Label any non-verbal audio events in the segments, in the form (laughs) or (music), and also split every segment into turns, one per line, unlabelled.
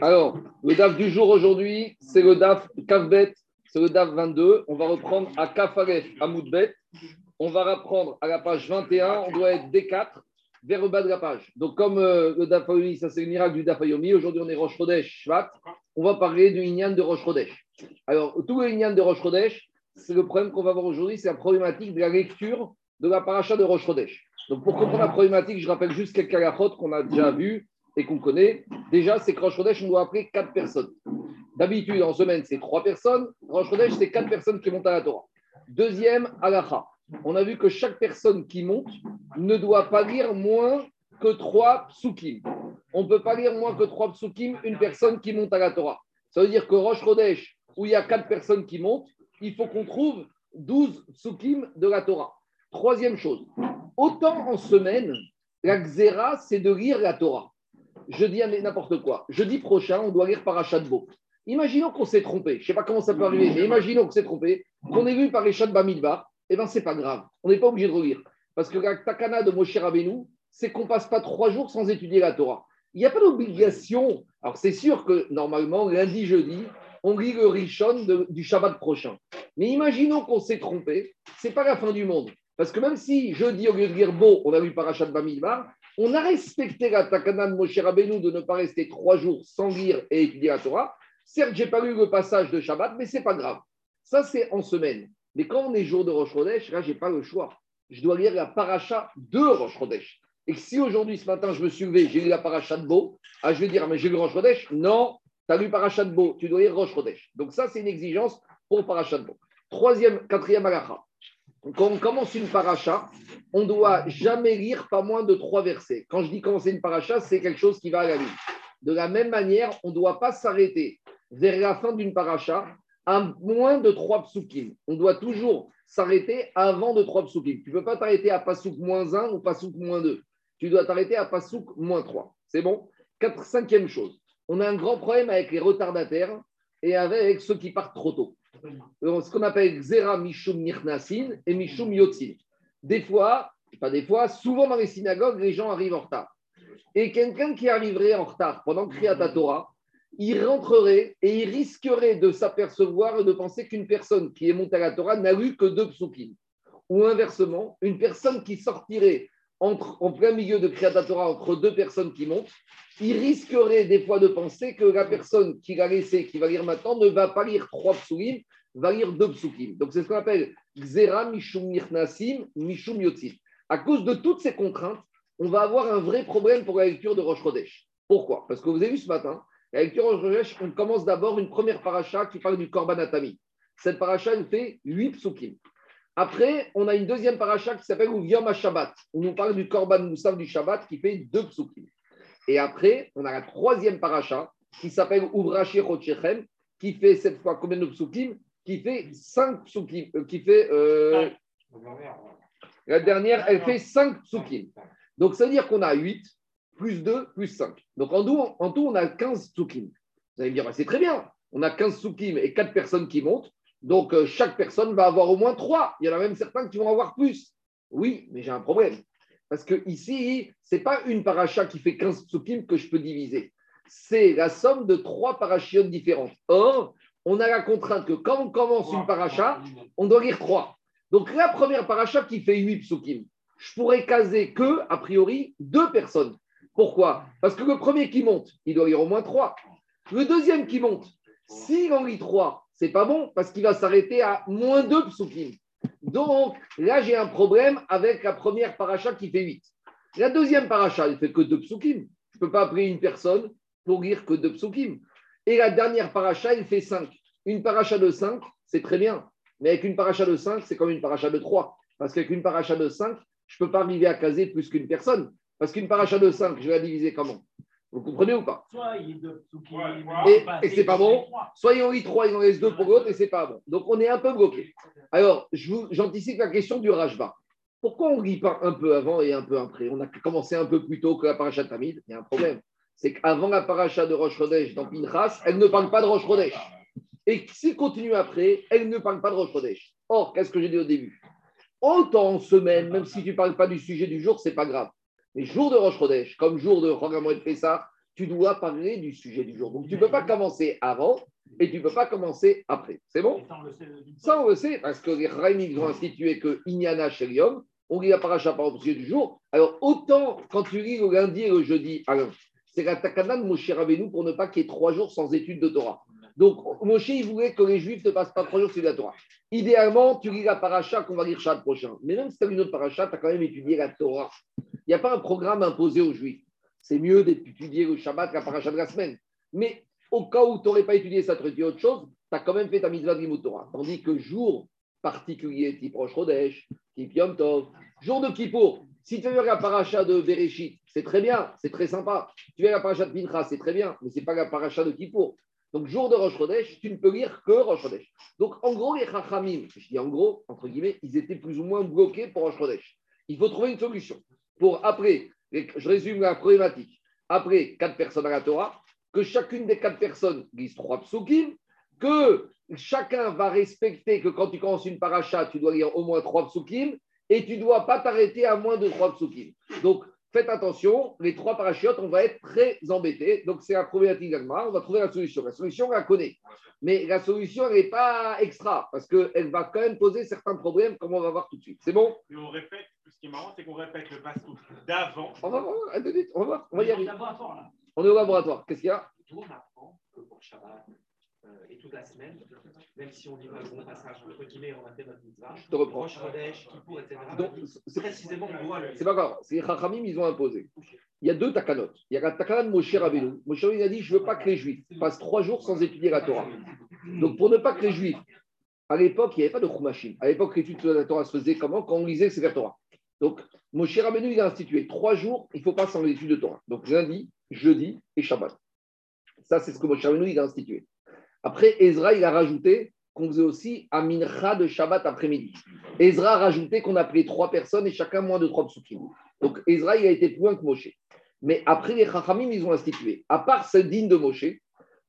Alors, le DAF du jour aujourd'hui, c'est le DAF Kafbet, c'est le DAF 22. On va reprendre à Kafaref, à Moudbet. On va reprendre à la page 21. On doit être D4 vers le bas de la page. Donc, comme euh, le DAF Ayomi, ça c'est le miracle du DAF Ayomi. Aujourd'hui, on est Roche Chodesh, Shvat. On va parler du Inyan de Roche Chodesh. Alors, tout le Inyan de Roche Chodesh, c'est le problème qu'on va voir aujourd'hui, c'est la problématique de la lecture de la paracha de Roche Chodesh. Donc, pour comprendre la problématique, je rappelle juste quelques halachot qu'on a déjà vues et qu'on connaît. Déjà, c'est que Rosh Chodesh, on doit appeler quatre personnes. D'habitude, en semaine, c'est trois personnes. Rosh Chodesh, c'est quatre personnes qui montent à la Torah. Deuxième, halacha. On a vu que chaque personne qui monte ne doit pas lire moins que trois psukim. On ne peut pas lire moins que trois psukim une personne qui monte à la Torah. Ça veut dire que Rosh Chodesh, où il y a quatre personnes qui montent, il faut qu'on trouve 12 psukim de la Torah. Troisième chose, autant en semaine, la xéra, c'est de lire la Torah. Je dis n'importe quoi. Jeudi prochain, on doit lire Parachat Bo. Imaginons qu'on s'est trompé. Je ne sais pas comment ça peut arriver, mais imaginons qu'on s'est trompé, qu'on ait vu Parachat Bamidbar. Eh bien, ce n'est pas grave. On n'est pas obligé de relire. Parce que la takana de Moshe Rabbeinu, c'est qu'on ne passe pas trois jours sans étudier la Torah. Il n'y a pas d'obligation. Alors, c'est sûr que normalement, lundi, jeudi, on lit le Rishon du Shabbat prochain. Mais imaginons qu'on s'est trompé. Ce n'est pas la fin du monde. Parce que même si jeudi, au lieu de lire Beau, on a vu Parachat Bamidbar, on a respecté la takana de Moshe Rabbeinu de ne pas rester trois jours sans lire et étudier la Torah. Certes, j'ai pas lu le passage de Shabbat, mais c'est pas grave. Ça, c'est en semaine. Mais quand on est jour de Rosh Chodesh, là, j'ai pas le choix. Je dois lire la paracha de Rosh Chodesh. Et si aujourd'hui, ce matin, je me suis levé, j'ai lu la paracha de Beau, ah, je vais dire, mais j'ai lu Rosh Chodesh? Non, tu as lu paracha de Beau, tu dois lire Rosh Chodesh. Donc ça, c'est une exigence pour paracha de Beau. Troisième, quatrième agacha. Quand on commence une paracha, on ne doit jamais lire pas moins de trois versets. Quand je dis commencer une paracha, c'est quelque chose qui va à la ligne. De la même manière, on ne doit pas s'arrêter vers la fin d'une paracha à moins de trois psukim. On doit toujours s'arrêter avant de trois psukim. Tu ne peux pas t'arrêter à pasouk moins 1 ou pasouk moins 2. Tu dois t'arrêter à pasouk moins 3. C'est bon? Cinquième chose, on a un grand problème avec les retardataires et avec ceux qui partent trop tôt. Ce qu'on appelle Xera Mishum Nirnasin et Mishum Yotzin. Des fois, pas des fois, souvent dans les synagogues, les gens arrivent en retard. Et quelqu'un qui arriverait en retard pendant Kriyat Torah, il rentrerait et il risquerait de s'apercevoir et de penser qu'une personne qui est montée à la Torah n'a lu que deux psukim. Ou inversement, une personne qui sortirait entre, en plein milieu de Kriyat Torah entre deux personnes qui montent, il risquerait des fois de penser que la personne qui l'a laissé, qui va lire maintenant, ne va pas lire trois psukim, va lire deux psukim. Donc c'est ce qu'on appelle Xera Mishum Nirnasim Mishum Yotzim. À cause de toutes ces contraintes, on va avoir un vrai problème pour la lecture de Rosh Chodesh. Pourquoi? Parce que vous avez vu ce matin, la lecture de Rosh Chodesh, on commence d'abord une première paracha qui parle du Korban Atami. Cette paracha, elle fait huit psukim. Après, on a une deuxième paracha qui s'appelle Yom Shabbat, on nous parle du Korban Moussaf du Shabbat qui fait deux psukim. Et après, on a la troisième paracha qui s'appelle Uvrashi Rochechem, qui fait cette fois combien de psukim? Qui fait cinq psukim, euh, qui fait. Euh, la dernière, elle fait cinq psukim. Donc, ça veut dire qu'on a 8, plus 2, plus 5. Donc, en tout, en tout on a 15 psukim. Vous allez me dire, bah, c'est très bien. On a 15 psukim et 4 personnes qui montent. Donc, euh, chaque personne va avoir au moins 3. Il y en a même certains qui vont avoir plus. Oui, mais j'ai un problème. Parce que ici, ce n'est pas une paracha qui fait 15 psukim que je peux diviser. C'est la somme de trois parachiotes différentes. Or, on a la contrainte que quand on commence une paracha, on doit lire 3. Donc, la première paracha qui fait 8 psukim, je pourrais caser que, a priori, deux personnes. Pourquoi? Parce que le premier qui monte, il doit lire au moins 3. Le deuxième qui monte, s'il en lit 3, c'est pas bon parce qu'il va s'arrêter à moins 2 psukim. Donc, là, j'ai un problème avec la première paracha qui fait 8. La deuxième paracha, elle fait que 2 psukim. Je ne peux pas appeler une personne pour lire que 2 psukim. Et la dernière paracha, elle fait 5. Une paracha de 5, c'est très bien. Mais avec une paracha de 5, c'est comme une paracha de 3. Parce qu'avec une paracha de 5, je ne peux pas arriver à caser plus qu'une personne. Parce qu'une paracha de 5, je vais la diviser comment? Vous comprenez ou pas
Soit il
Et, et c'est pas bon. Soit en lit 3, ils en laissent 2 pour l'autre et c'est pas bon. Donc on est un peu bloqué. Alors, j'anticipe la question du Rajba. Pourquoi on ne lit pas un peu avant et un peu après? On a commencé un peu plus tôt que la paracha de Tamid. Il y a un problème. C'est qu'avant la paracha de Rosh Chodesh dans Pinchas, elle ne parle pas de Rosh Chodesh. Et s'il continue après, elle ne parle pas de Rosh Chodesh. Or, qu'est-ce que j'ai dit au début? Autant en semaine, même si tu ne parles pas du sujet du jour, c'est pas grave. Mais jour de Rosh Chodesh, comme jour de Rogamoed Pessah, tu dois parler du sujet du jour. Donc tu ne peux pas commencer avant et tu ne peux pas commencer après. C'est bon? Ça, on le sait, parce que les Raïm, ont institué que Inyana Shelium, on lit la paracha par au sujet du jour. Alors, autant quand tu lis le lundi et le jeudi, alors, c'est la takana de Moshe Rabbeinu pour ne pas qu'il y ait trois jours sans étude de Torah. Donc, Moshe, il voulait que les Juifs ne passent pas trois jours sur la Torah. Idéalement, tu lis la paracha qu'on va lire chaque prochain. Mais même si tu as une autre paracha, tu as quand même étudié la Torah. Il n'y a pas un programme imposé aux Juifs. C'est mieux d'étudier le Shabbat la paracha de la semaine. Mais au cas où tu n'aurais pas étudié ça, tu autre chose, tu as quand même fait ta mitzvah de Torah. Tandis que jour particulier, type Rosh Chodesh, type Yom Tov, jour de Kippour, si tu veux la paracha de Bereshit, c'est très bien, c'est très sympa. Tu veux la paracha de Pincha, c'est très bien, mais ce n'est pas la paracha de Kippour. Donc, jour de Rosh Chodesh, tu ne peux lire que Rosh Chodesh. Donc, en gros, les Chachamim, je dis en gros, entre guillemets, ils étaient plus ou moins bloqués pour Rosh Chodesh. Il faut trouver une solution pour après, je résume la problématique, après quatre personnes à la Torah, que chacune des quatre personnes lise trois psukim, que chacun va respecter que quand tu commences une paracha, tu dois lire au moins trois psukim, et tu ne dois pas t'arrêter à moins de trois psukim. Donc, faites attention, les trois parachutes, on va être très embêtés. Donc, c'est la problématique d'Agma. On va trouver la solution. La solution, on la connaît. Mais la solution, elle n'est pas extra, parce qu'elle va quand même poser certains problèmes, comme on va voir tout de suite. C'est bon?
Et on répète, ce qui est marrant, c'est qu'on répète le passage d'avant.
On va voir, on va voir. On va y arriver. On est au laboratoire. Qu'est-ce qu'il y a?
On apprend que pour Shabbat, et toute la semaine, même si on dit pas le bon passage, entre guillemets, on a fait notre mitzvah.
Je te reprends.
Rosh Chodesh, Kippour, etc.
Donc, c'est
précisément, on doit le.
C'est pas grave. C'est Chachamim, ils ont imposé. Il y a deux takanot. Il y a la takana de Moshe Rabbeinu. Moshe Rabbeinu a dit Je ne veux pas que les Juifs passent trois jours sans étudier la Torah. Donc, pour ne pas que les Juifs. À l'époque, il n'y avait pas de Chumashim. À l'époque, l'étude de la Torah se faisait comment? Quand on lisait le Torah. Donc, Moshe Rabbeinu, il a institué trois jours, il ne faut pas sans l'étude de Torah. Donc, lundi, jeudi et Shabbat. Ça, c'est ce que Moshe Rabbeinu, il a institué. Après, Ezra, il a rajouté qu'on faisait aussi un mincha de Shabbat après-midi. Ezra a rajouté qu'on appelait trois personnes et chacun moins de trois psukim. Donc Ezra, il a été plus loin que Moshe. Mais après, les Chachamim, ils ont institué. À part ce digne de Moshe,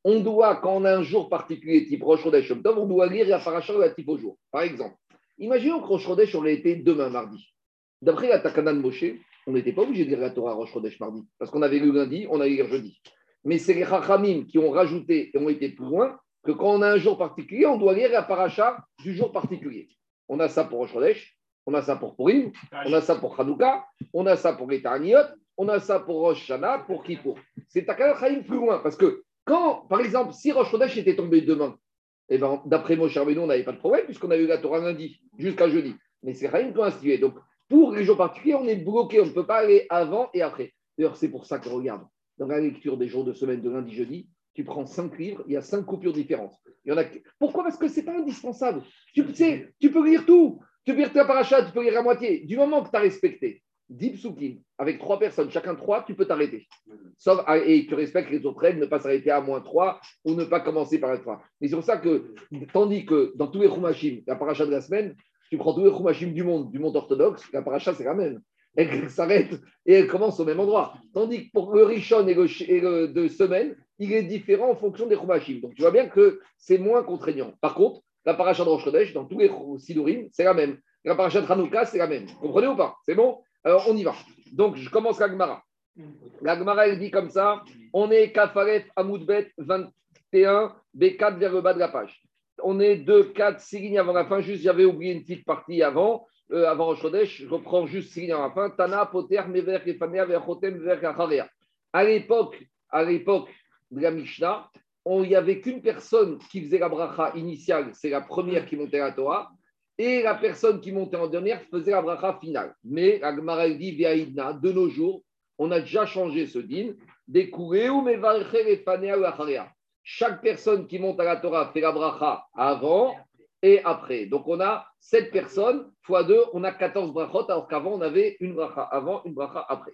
on doit, quand on a un jour particulier, type Rosh Chodesh on doit lire la paracha relative au jour. Par exemple, imaginons que Rosh Chodesh aurait été demain, mardi. D'après la Takana de Moshe, on n'était pas obligé de lire la Torah Rosh Chodesh mardi, parce qu'on avait lu lundi, on a lu jeudi. Mais c'est les Chachamim qui ont rajouté et ont été plus loin que quand on a un jour particulier, on doit lire la paracha du jour particulier. On a ça pour Rosh on a ça pour Purim, on a ça pour Hanouka, on a ça pour les on a ça pour Rosh Hashanah, pour Kippour. C'est Takana Chaim plus loin, parce que quand, par exemple, si Rosh était tombé demain, eh ben, d'après Moshe Rabbeinu, on n'avait pas de problème, puisqu'on a eu la Torah lundi jusqu'à jeudi. Mais c'est Chaim institué. Donc, pour les jours particuliers, on est bloqué, on ne peut pas aller avant et après. D'ailleurs, c'est pour ça que regarde, dans la lecture des jours de semaine de lundi, jeudi, tu prends cinq livres, il y a cinq coupures différentes. Il y en a... Pourquoi? Parce que ce n'est pas indispensable. Tu, sais, tu peux lire tout. Tu peux lire ta paracha, tu peux lire la moitié. Du moment que tu as respecté 10 psukim avec trois personnes, chacun trois, tu peux t'arrêter. Sauf, ah, et tu respectes les autres règles, ne pas s'arrêter à moins trois ou ne pas commencer par être trois. Mais c'est pour ça que, tandis que dans tous les chumashim, la paracha de la semaine, tu prends tous les chumashim du monde, du monde orthodoxe, la paracha c'est la même elle s'arrête et elle commence au même endroit. Tandis que pour le Rishon et le, de semaine, il est différent en fonction des Chumashim. Donc tu vois bien que c'est moins contraignant. Par contre, la paracha de Rosh dans tous les Sidurim, c'est la même. La paracha de Hanouka, c'est la même. Vous comprenez ou pas? C'est bon? Alors on y va. Donc je commence la Gemara. La Gemara, elle dit comme ça on est Kafaret Amoudbet 21, B4 vers le bas de la page. On est 2, 4, 6 lignes avant la fin. Juste, j'avais oublié une petite partie avant. Euh, avant Rosh je reprends juste signe à la fin. Tana, Poter, Mever, Kefanea, Verchotem, Ver, À l'époque, à l'époque de la Mishnah, il n'y avait qu'une personne qui faisait la bracha initiale, c'est la première qui montait à la Torah, et la personne qui montait en dernière faisait la bracha finale. Mais la Gemara dit, de nos jours, on a déjà changé ce din, Chaque personne qui monte à la Torah fait la bracha avant et après. Donc on a 7 personnes, fois 2, on a 14 brachot, alors qu'avant on avait une bracha avant, une bracha après.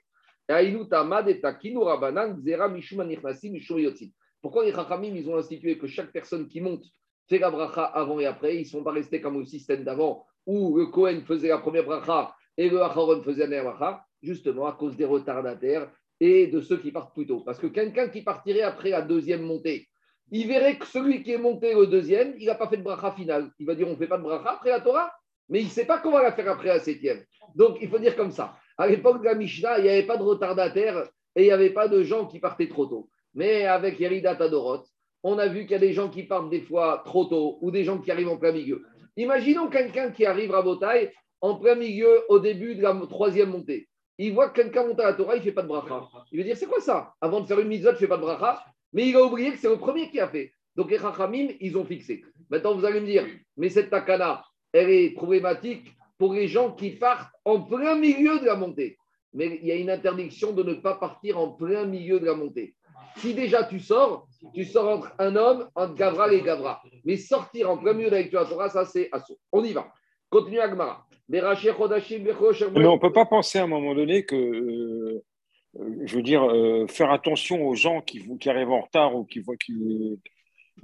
Pourquoi les Chachamim, ils ont institué que chaque personne qui monte fait la bracha avant et après, ils ne sont pas restés comme au système d'avant, où le Kohen faisait la première bracha et le Acharon faisait la dernière bracha, justement à cause des retardataires et de ceux qui partent plus tôt. Parce que quelqu'un qui partirait après la deuxième montée, il verrait que celui qui est monté au deuxième, il n'a pas fait de bracha final. Il va dire on ne fait pas de bracha après la Torah, mais il ne sait pas qu'on va la faire après la septième. Donc il faut dire comme ça. À l'époque de la Mishnah, il n'y avait pas de retardataire et il n'y avait pas de gens qui partaient trop tôt. Mais avec Yerida Tadorot, on a vu qu'il y a des gens qui partent des fois trop tôt ou des gens qui arrivent en plein milieu. Imaginons quelqu'un qui arrive à Botaï en plein milieu au début de la troisième montée. Il voit que quelqu'un monte à la Torah, il ne fait pas de bracha. Il veut dire, c'est quoi ça? Avant de faire une mitzvah, je ne fais pas de bracha. Mais il a oublié que c'est le premier qui a fait. Donc les Chachamim, ils ont fixé. Maintenant, vous allez me dire, mais cette takana, elle est problématique pour les gens qui partent en plein milieu de la montée. Mais il y a une interdiction de ne pas partir en plein milieu de la montée. Si déjà tu sors, tu sors entre un homme, entre Gavra et Gavra. Mais sortir en plein milieu de la Torah, ça c'est assaut. On y va. Continue Agmara.
Mais on ne peut pas penser à un moment donné que, euh, euh, je veux dire, euh, faire attention aux gens qui, qui arrivent en retard ou qui voient qu'ils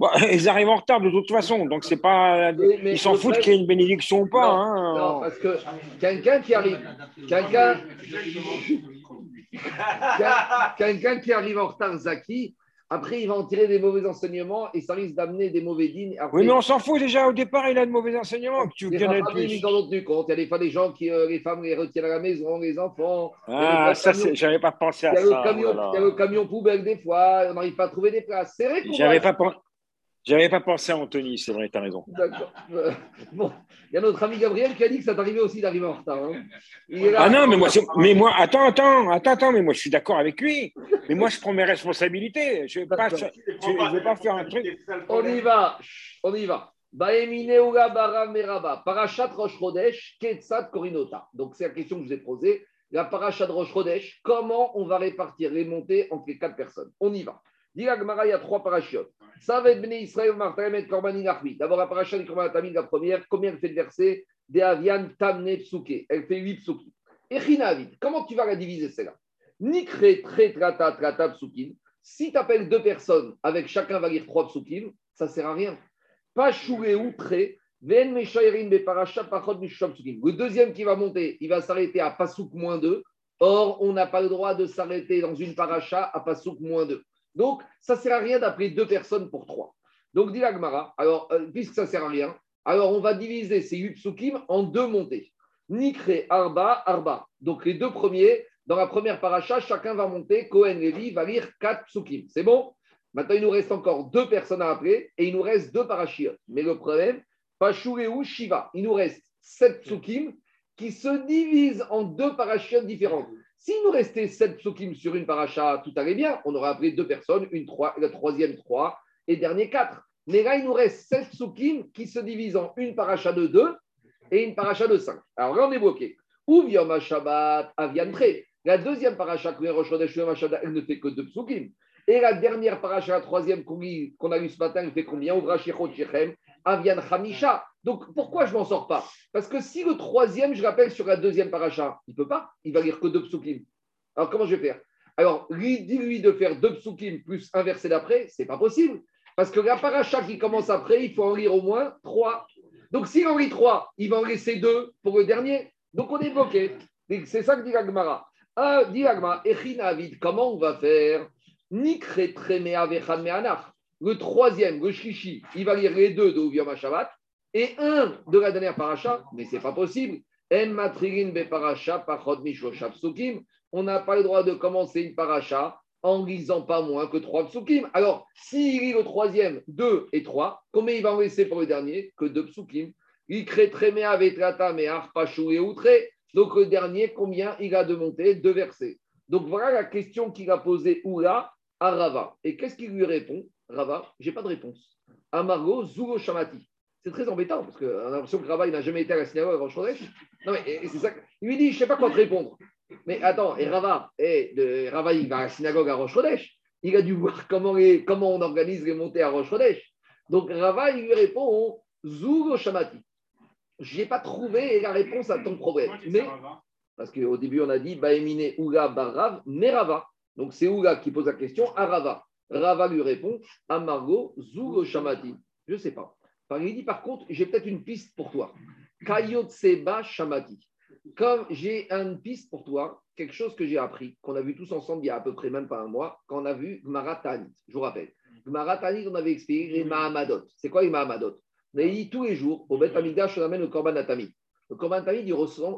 (laughs) ils arrivent en retard de toute façon, donc c'est pas. ils s'en foutent qu'il y ait une bénédiction ou pas.
Non, hein. non parce que quelqu'un qui arrive, quelqu'un, (laughs) quelqu'un qui arrive en retard, Zaki, après il va en tirer des mauvais enseignements et ça risque d'amener des mauvais dînes.
oui, mais on s'en fout déjà au départ, il a de mauvais enseignements. Que tu
les femmes, ils en ont tenu compte. Il y a des fois des gens qui, euh, les femmes les retiennent à la maison, les enfants.
Ah, ça, j'avais pas pensé à ça.
Il y a le camion, il y a le camion poubelle des fois, on n'arrive pas à trouver des places. C'est vrai qu'on
J'avais pas pensé. J'avais pas pensé à Anthony, c'est vrai, tu as raison.
D'accord. Euh, bon, il y a notre ami Gabriel qui a dit que ça t'arrivait aussi d'arriver en retard. Hein.
ah non, mais moi, mais moi, attends, attends, attends, attends, mais moi je suis d'accord avec lui. Mais moi je prends mes responsabilités. Je ne vais, pas, je, pas faire un truc.
On y va, on y va. Parachat Rosh Chodesh, Ketsat Korinota. Donc c'est la question que je vous ai posée. La Parachat Rosh Chodesh, comment on va répartir les montées entre les quatre personnes? On y va. Dit il y a trois parachutes. Ça va être Bnei Israël, Martaim et D'abord, la paracha de Korban la première, combien elle fait de versets? De Avian Tamne Psuke. Elle fait 8 psukim. Et Chinavid, comment tu vas la diviser celle-là? Nikre Tre Trata Trata Psukim. Si tu appelles deux personnes, avec chacun va lire trois psukim, ça ne sert à rien. Pas ou Tre. Le deuxième qui va monter, il va s'arrêter à Pasouk moins 2. Or, on n'a pas le droit de s'arrêter dans une paracha à Pasouk moins 2. Donc, ça ne sert à rien d'appeler deux personnes pour trois. Donc, dit Agmara, alors, euh, puisque ça ne sert à rien, alors on va diviser ces huit psukim en deux montées. Nikre, Arba, Arba. Donc, les deux premiers, dans la première paracha, chacun va monter, Cohen Levi va lire quatre psukim. C'est bon? Maintenant, il nous reste encore deux personnes à appeler et il nous reste deux parachiotes. Mais le problème, Pashureu Shiva, il nous reste sept psukim qui se divisent en deux parachiotes différentes. S'il nous restait sept psukim sur une paracha, tout allait bien. On aurait appelé deux personnes, une trois, la troisième trois et dernier quatre. Mais là, il nous reste sept psukim qui se divisent en une paracha de deux et une paracha de cinq. Alors là, on est bloqué. Ou Yom Shabbat Aviantre. La deuxième paracha, elle ne fait que deux psukim. Et la dernière paracha, la troisième qu'on a lu ce matin, elle fait combien? Avian Hamisha. Donc, pourquoi je ne m'en sors pas? Parce que si le troisième, je rappelle, sur la deuxième paracha, il ne peut pas, il va lire que deux psukim. Alors, comment je vais faire? Alors, lui, dis-lui de faire deux psukim plus un verset d'après, c'est pas possible. Parce que la paracha qui commence après, il faut en lire au moins trois. Donc, s'il en lit trois, il va en laisser deux pour le dernier. Donc, on est bloqué. C'est ça que dit Agmara. Ah, dit Agmara, comment on va faire? Le troisième, le shishi, il va lire les deux de Uviam Shabbat et un de la dernière paracha, mais ce n'est pas possible. On n'a pas le droit de commencer une paracha en lisant pas moins que trois psukim. Alors, s'il lit le troisième, deux et trois, combien il va en laisser pour le dernier Que deux psukim? Il crée très avec mais et outre. Donc, le dernier, combien il a de monter? Deux versets. Donc, voilà la question qu'il a posée Oula à Rava. Et qu'est-ce qu'il lui répond? Rava, j'ai pas de réponse. Amargo Zugo Shamati. C'est très embêtant parce qu'on a l'impression que Rava n'a jamais été à la synagogue à Rosh Non, mais c'est ça. Il lui dit Je ne sais pas quoi te répondre. Mais attends, et Rava, et de, Rava il va à la synagogue à Rosh Il a dû voir comment, comment on organise les montées à Rosh Donc Rava, il lui répond Zougo Shamati. Je n'ai pas trouvé la réponse à ton problème. Mais, parce qu'au début, on a dit Baemine Ouga Barav, mais Rava. Donc c'est Ouga qui pose la question à Rava. Rava lui répond Amargo Zougo Shamati. Je ne sais pas. Il dit par contre, j'ai peut-être une piste pour toi. Kayotseba Shamati. Comme j'ai une piste pour toi, quelque chose que j'ai appris, qu'on a vu tous ensemble il y a à peu près même pas un mois, quand on a vu Gmaratanit. Je vous rappelle. Gmaratanit, on avait expliqué les Mahamadot. C'est quoi les Mahamadot? On a dit tous les jours, au Beth Amigdash, on amène le Korban Atamid. Le Korban Atamid, il,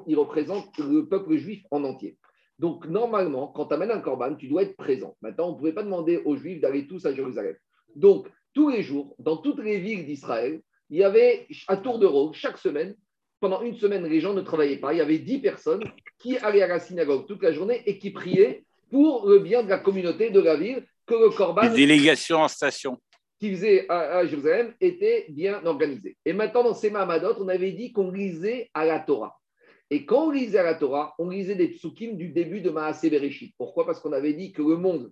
il représente le peuple juif en entier. Donc, normalement, quand tu amènes un corban, tu dois être présent. Maintenant, on ne pouvait pas demander aux Juifs d'aller tous à Jérusalem. Donc, tous les jours, dans toutes les villes d'Israël, il y avait à tour de rôle, chaque semaine, pendant une semaine, les gens ne travaillaient pas. Il y avait dix personnes qui allaient à la synagogue toute la journée et qui priaient pour le bien de la communauté de la ville, que le corban.
Les délégations en station.
Qui faisait à, Jérusalem était bien organisé. Et maintenant, dans ces Mahamadot, on avait dit qu'on lisait à la Torah. Et quand on lisait à la Torah, on lisait des psukim du début de Maasé Bereshit. Pourquoi? Parce qu'on avait dit que le monde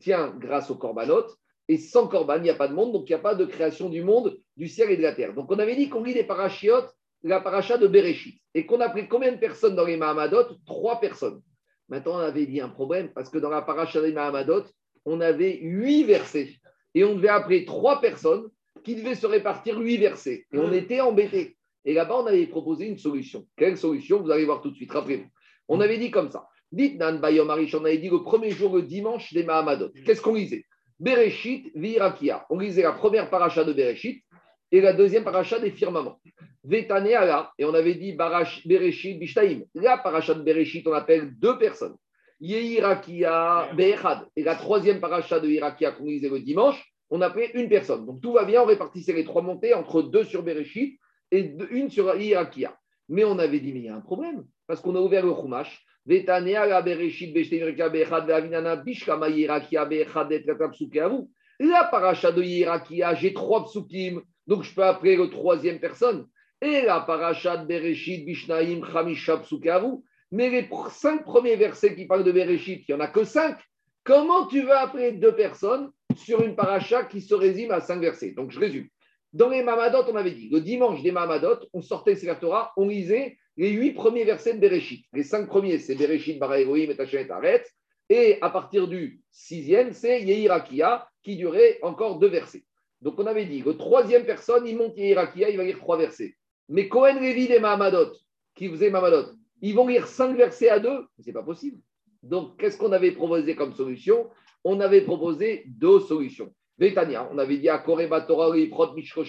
tient grâce au korbanot et sans Corban, il n'y a pas de monde, donc il n'y a pas de création du monde, du ciel et de la terre. Donc on avait dit qu'on lit les parachiotes, la paracha de Bereshit, et qu'on a pris combien de personnes dans les Mahamadot? Trois personnes. Maintenant, on avait dit un problème, parce que dans la paracha des Mahamadot, on avait huit versets, et on devait appeler trois personnes qui devaient se répartir huit versets, et on était embêtés. Et là-bas, on avait proposé une solution. Quelle solution? Vous allez voir tout de suite, rappelez-vous. On avait dit comme ça. Dites Nan Bayom on avait dit le premier jour, le dimanche des Mahamadot. Qu'est-ce qu'on lisait? Bereshit, Virakia. On lisait la première paracha de Bereshit et la deuxième paracha des firmaments. Vetaneala, et on avait dit Bereshit, Bishtaim. La paracha de Bereshit, on appelle deux personnes. Yehirakia, Be'echad. Et la troisième paracha de Irakia qu'on lisait le dimanche, on appelait une personne. Donc tout va bien, on répartissait les trois montées entre deux sur Bereshit et une sur Irakia. Mais on avait dit, mais il y a un problème, parce qu'on a ouvert le Chumash la paracha de Yirakia, j'ai trois psukim, donc je peux appeler le troisième personne. Et la paracha de Bereshit, Bishnaim, Chamisha psukavu. Mais les cinq premiers versets qui parlent de Bereshit, il n'y en a que cinq. Comment tu veux appeler deux personnes sur une paracha qui se résume à cinq versets? Donc je résume. Dans les Mamadot, on avait dit, le dimanche des Mamadot, on sortait la Torah, on lisait les huit premiers versets de Bereshit. Les cinq premiers, c'est Bereshit, Bara Elohim, et Aret. Et à partir du sixième, c'est Yehirakia, qui durait encore deux versets. Donc on avait dit, le troisième personne, il monte Yehirakia, il va lire trois versets. Mais Cohen Levi des Mahamadot, qui faisait Mahamadot, ils vont lire cinq versets à deux C'est pas possible. Donc qu'est-ce qu'on avait proposé comme solution? On avait proposé deux solutions. Vétania, on avait dit à Koreba Torah, Prot, Mishko,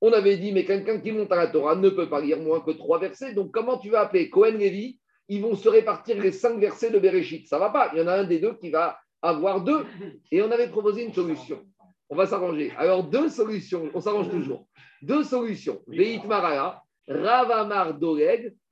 on avait dit, mais quelqu'un qui monte à la Torah ne peut pas lire moins que trois versets. Donc, comment tu vas appeler Cohen Lévi? Ils vont se répartir les cinq versets de Bereshit. Ça ne va pas. Il y en a un des deux qui va avoir deux. Et on avait proposé une solution. On va s'arranger. Alors, deux solutions. On s'arrange toujours. Deux solutions. Rav Amar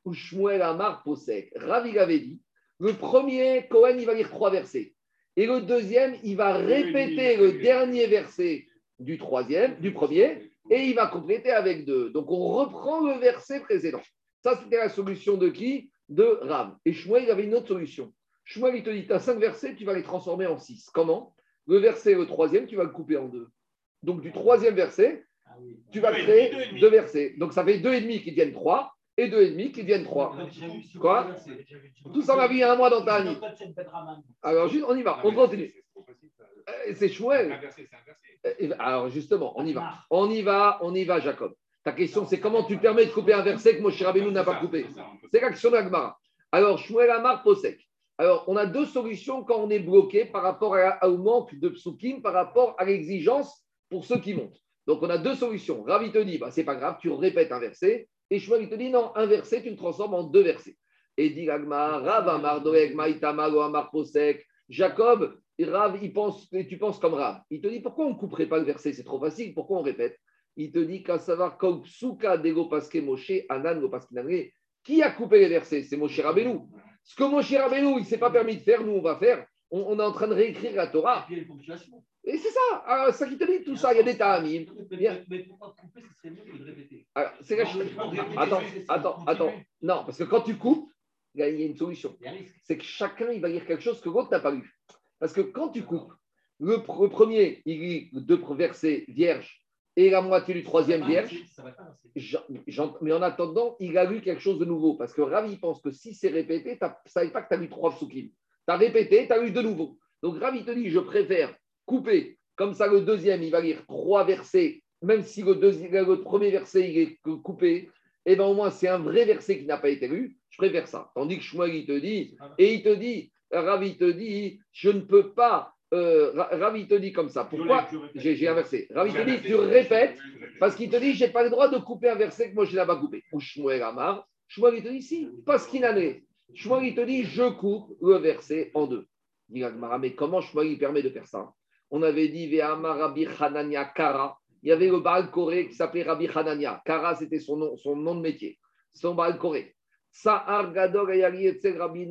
ou Shmuel Amar Posek. Rav, il avait dit le premier, Cohen, il va lire trois versets. Et le deuxième, il va répéter le dernier verset du troisième, du premier, et il va compléter avec deux. Donc on reprend le verset précédent. Ça, c'était la solution de qui? De Ram. Et Shmuel, il avait une autre solution. Shmuel, il te dit, tu as cinq versets, tu vas les transformer en six. Comment? Le verset, le troisième, tu vas le couper en deux. Donc du troisième verset, tu vas créer deux, versets. Donc ça fait deux et demi qui deviennent trois et deux et demi qui deviennent trois. Quoi Tout ça m'a vu un mois dans ta année. Alors juste, on y va, on continue. C'est. Euh, alors justement, on y va. On y va, on y va, Jacob. Ta question, c'est comment tu permets de couper un verset que Moshe Rabbeinu n'a pas coupé C'est l'action d'Agmara. Alors, Shmuel Amar Posek. Alors, on a deux solutions quand on est bloqué par rapport au manque de psukim, par rapport à l'exigence pour ceux qui montent. Donc, on a deux solutions. Ravi te dit, bah, c'est pas grave, tu répètes un verset. Et Shmuel, te dit, non, un verset, tu le transformes en deux versets. Et dit Rav Amar Posek. Jacob, Rav, il pense, tu penses comme Rav. Il te dit pourquoi on ne couperait pas le verset? C'est trop facile. Pourquoi on répète? Il te dit savoir Moshe Anan Qui a coupé les versets? C'est Moshe Rabbeinu. Ce que Moshe Rabbeinu, il ne s'est pas permis de faire, nous, on va faire. On, est en train de réécrire la Torah. Et c'est ça. Alors, ça qui te dit tout ça. Il y a des ta'amim. Mais, pourquoi couper, ce serait mieux de répéter c'est Attends, attends, attends. Non, parce que quand tu coupes, il y a une solution. C'est que chacun, il va lire quelque chose que l'autre n'a pas lu. Parce que quand tu coupes, le, premier, il lit deux versets vierges et la moitié du troisième vierge. mais en attendant, il a lu quelque chose de nouveau. Parce que Ravi pense que si c'est répété, tu ne savais pas que tu as lu trois psukim. Tu as répété, tu as lu de nouveau. Donc Ravi te dit, je préfère couper. Comme ça, le deuxième, il va lire trois versets, même si le, deuxième, le premier verset il est coupé. Et eh bien au moins, c'est un vrai verset qui n'a pas été lu. Je préfère ça. Tandis que Shmuel, il te dit, et il te dit, Ravi te dit, je ne peux pas. Euh, Ravi te dit comme ça. Pourquoi J'ai inversé. Ravi te dit, tu répètes, parce qu'il te dit, je n'ai pas le droit de couper un verset que moi je n'ai pas coupé. Ou Shmuel Amar, Shmuel il te dit, si, parce qu'il en est. Shmuel, il te dit, je coupe le verset en deux. Dit mais comment Shmuel, il permet de faire ça? On avait dit, Ve'ama Rabbi Hanania Kara. Il y avait le Baal Koré qui s'appelait Rabbi Hanania. Kara, c'était son nom, de métier. Son Baal Koré. Sa'ar Gadol Rabbi.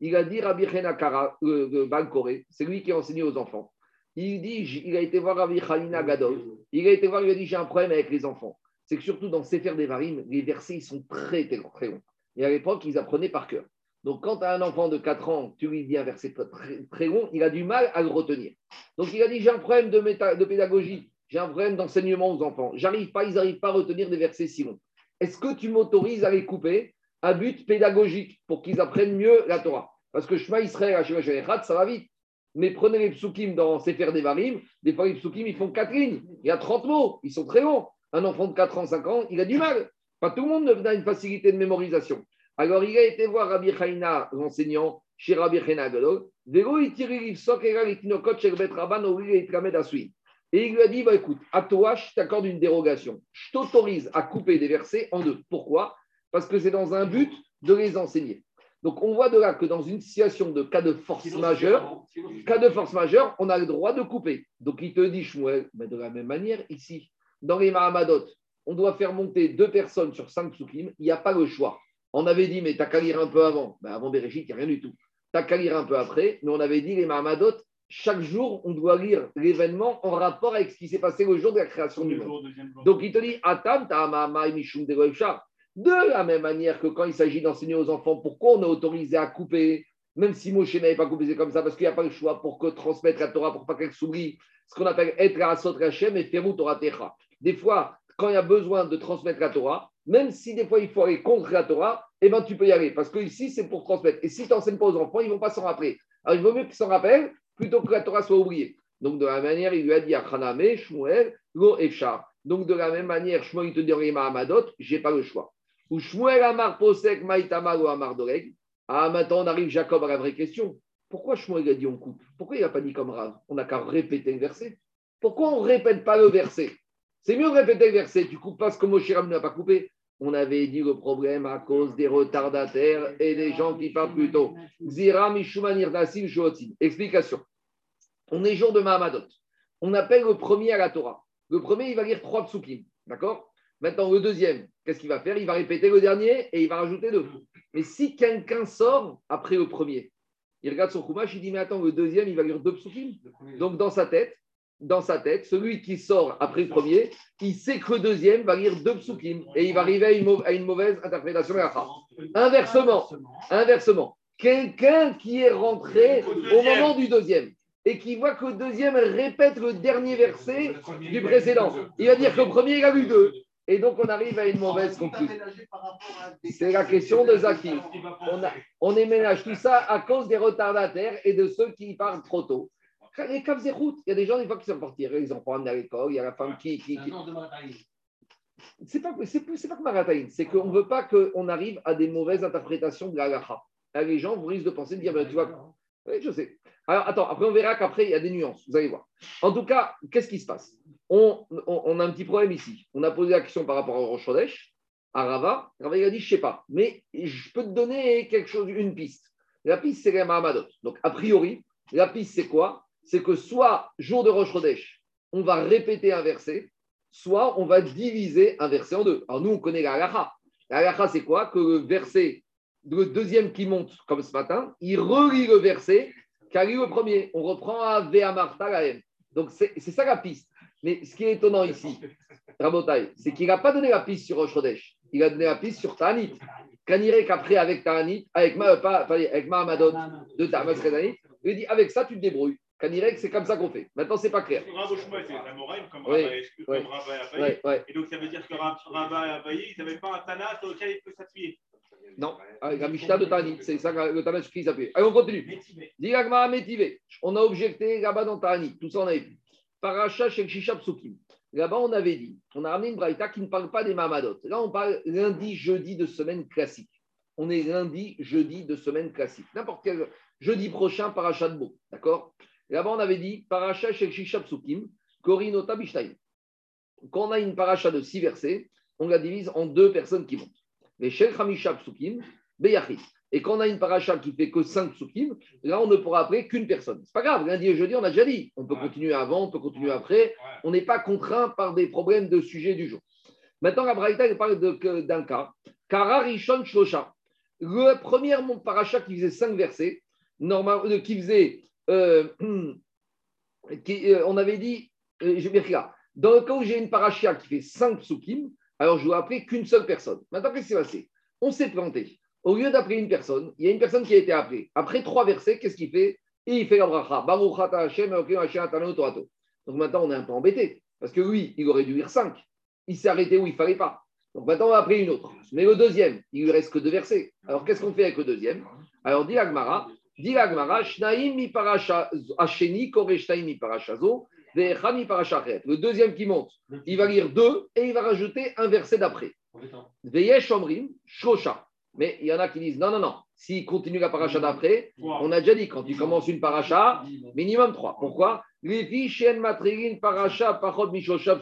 Il a dit Rabbi Kara, le Baal Koré, c'est lui qui a enseigné aux enfants. Il dit, il a été voir Rabbi Hanina. Il a été voir, il a dit, j'ai un problème avec les enfants. C'est que surtout dans Sefer Devarim, les versets, ils sont très, très longs. Et à l'époque, ils apprenaient par cœur. Donc, quand as un enfant de 4 ans, tu lui dis un verset très, long, il a du mal à le retenir. Donc, il a dit J'ai un problème de, pédagogie, j'ai un problème d'enseignement aux enfants. J'arrive pas, ils n'arrivent pas à retenir des versets si longs. Est-ce que tu m'autorises à les couper à but pédagogique pour qu'ils apprennent mieux la Torah? Parce que Shema Israël, ça va vite. Mais prenez les psukim dans Sefer Devarim, des fois les psukim, ils font 4 lignes. Il y a 30 mots, ils sont très longs. Un enfant de 4 ans, 5 ans, il a du mal. Pas tout le monde a une facilité de mémorisation. Alors, il a été voir Rabbi Chaina, l'enseignant, chez Rabbi Chaina Gadol. Et il lui a dit bah, écoute, à toi, je t'accorde une dérogation. Je t'autorise à couper des versets en deux. Pourquoi? Parce que c'est dans un but de les enseigner. Donc, on voit de là que dans une situation de cas de force majeure, cas de force majeure, on a le droit de couper. Donc, il te dit, Shmuel, mais de la même manière, ici, dans les Mahamadot, on doit faire monter deux personnes sur cinq psukim, il n'y a pas le choix. On avait dit, mais t'as qu'à lire un peu avant. Ben, avant Bereshit, il n'y a rien du tout. T'as qu'à lire un peu après, mais on avait dit, les Mahamadot, chaque jour, on doit lire l'événement en rapport avec ce qui s'est passé le jour de la création du monde. Donc, il te dit, Atam, de la même manière que quand il s'agit d'enseigner aux enfants, pourquoi on est autorisé à couper, même si Moshe n'avait pas coupé, c'est comme ça, parce qu'il n'y a pas le choix pour que transmettre la Torah, pour pas qu'elle s'oublie, ce qu'on appelle être à Sot Hashem et Ferou Torah Techa. Des fois, quand il y a besoin de transmettre la Torah, même si des fois il faut aller contre la Torah, eh ben, tu peux y aller. Parce que ici, c'est pour transmettre. Et si tu n'enseignes pas aux enfants, ils ne vont pas s'en rappeler. Alors il vaut mieux qu'ils s'en rappellent plutôt que la Torah soit oubliée. Donc de la même manière, il lui a dit à Shmuel, Lo Efshar. Donc de la même manière, Shmuel, il te dit Amadot, je n'ai pas le choix. Ou Shmuel Amar Posek Maïtamar ou Amar Doreg. Ah, maintenant on arrive, Jacob, à la vraie question. Pourquoi Shmuel a dit on coupe? Pourquoi il n'a pas dit comme Rav? On n'a qu'à répéter le verset. Pourquoi on ne répète pas le verset? C'est mieux de répéter le verset. Tu coupes pas ce que Moshe n'a pas coupé on avait dit le problème à cause des retardataires et des gens qui parlent plus tôt. Explication. On est jour de Mahamadot. On appelle le premier à la Torah. Le premier, il va lire trois psukim. D'accord? Maintenant, le deuxième, qu'est-ce qu'il va faire? Il va répéter le dernier et il va rajouter deux. Mais si quelqu'un sort après le premier, il regarde son kumash, il dit Mais attends, le deuxième, il va lire deux psukim. Donc, dans sa tête, dans sa tête, celui qui sort après le premier, il sait que le deuxième va lire deux psukim et il va arriver à une, mauvaise interprétation. Inversement, inversement, quelqu'un qui est rentré au moment du deuxième et qui voit que le deuxième répète le dernier verset du précédent, il va dire que le premier, il a vu deux. Et donc, on arrive à une mauvaise conclusion. C'est la question de Zaki. On, a, tout ça à cause des retardataires et de ceux qui parlent trop tôt. Les caves et routes, il y a des gens, des fois, qui sont partis, ils ont pas amené à l'école, il y a la femme qui. qui, qui... C'est pas, c'est, pas que Marataïn, c'est qu'on ne veut pas qu'on arrive à des mauvaises interprétations de la halakha. Les gens vous risquent de penser, de dire, ben, tu vois, oui, je sais. Alors, attends, après, on verra qu'après, il y a des nuances, vous allez voir. En tout cas, qu'est-ce qui se passe? On, on, a un petit problème ici. On a posé la question par rapport au Rosh à Rava. Rava, il a dit, je ne sais pas, mais je peux te donner quelque chose, une piste. La piste, c'est Mahamadot. Donc, a priori, la piste, c'est quoi? C'est que soit jour de Rosh Chodesh, on va répéter un verset, soit on va diviser un verset en deux. Alors nous, on connaît la halakha. La halakha, c'est quoi? Que le verset, le deuxième qui monte, comme ce matin, il relit le verset qu'a lu le premier. On reprend à Ve'amarta Donc c'est ça la piste. Mais ce qui est étonnant ici, Rabotai, c'est qu'il n'a pas donné la piste sur Rosh Chodesh. Il a donné la piste sur Ta'anit. Kanirek qu'après, avec Ta'anit, avec, ma, avec Mahamadot de Ta'amas il dit avec ça, tu te débrouilles. Kanirek, c'est comme ça qu'on fait. Maintenant, c'est pas clair.
C'est Moraïm comme oui, Abaye. Et donc, ça veut dire que Rabba et Abaye, ils n'avaient pas un Tana sur lequel ils peuvent s'appuyer.
Non, avec la Mishnah de Tanit, c'est ça le Tana qui s'appuie. Allez, on continue. Diragma Métivé. On a objecté là-bas dans Tanit. Tout ça, on avait vu. Paracha Shek Shishab Sukim. Là-bas, on avait dit, on a ramené une braïta qui ne parle pas des Mamadot. Là, on parle lundi, jeudi de semaine classique. On est lundi, jeudi de semaine classique. N'importe quel jeudi prochain, paracha de beau. D'accord? Là-bas, on avait dit Paracha Shel Shishab Sukim, Korinota Bishtaim. Quand on a une paracha de six versets, on la divise en deux personnes qui montent. Mais Shel Hamishab Sukim, Beyachit. Et quand on a une paracha qui fait que 5 psukim, là, on ne pourra appeler qu'une personne. C'est pas grave, lundi et jeudi, on a déjà dit. On peut continuer avant, on peut continuer après. On n'est pas contraint par des problèmes de sujet du jour. Maintenant, la Braïta, parle d'un cas. Kara Rishon Shosha. Le premier mon paracha qui faisait 5 versets, normal, euh, qui faisait. Euh, (clears throat) euh, on avait dit, je vais là. Dans le cas où j'ai une paracha qui fait 5 psukim, alors je dois appeler qu'une seule personne. Maintenant, qu'est-ce qui s'est passé? On s'est planté. Au lieu d'appeler une personne, il y a une personne qui a été appelée. Après trois versets, qu'est-ce qu'il fait? Il fait la bracha. Donc maintenant, on est un peu embêté. Parce que lui, il aurait dû lire cinq. Il s'est arrêté où il ne fallait pas. Donc maintenant, on va appeler une autre. Mais le deuxième, il lui reste que deux versets. Alors qu'est-ce qu'on fait avec le deuxième? Alors, dit l'agmara, dit l'agmara, shnaim mi paracha asheni, kore mi parachazo, mi parachat. Le deuxième qui monte, il va lire deux et il va rajouter un verset d'après. Veyesh omrim, shosha. Mais il y en a qui disent non, non, non. S'il continue la paracha d'après, on a déjà dit, quand tu commences une paracha, minimum trois. Pourquoi? Paracha, mishoshab,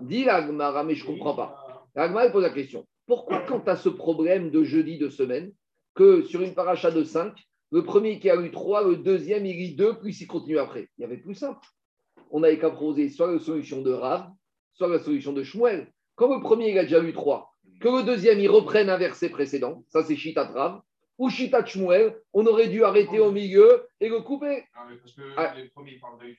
Dis l'agmara, mais je ne comprends pas. L'agmara pose la question. Pourquoi, quand tu as ce problème de jeudi de semaine, que sur une paracha de 5, le premier qui a eu 3, le deuxième, il lit 2, puis il continue après Il y avait plus simple. On n'avait qu'à proposer soit la solution de Rav, soit la solution de Shmuel. Quand le premier, il a déjà eu 3, que le deuxième, il reprenne un verset précédent, ça c'est Shitat Rav, ou Shitat Shmuel, on aurait dû arrêter au milieu et le couper.
Non, mais parce que ah. les premiers parlent de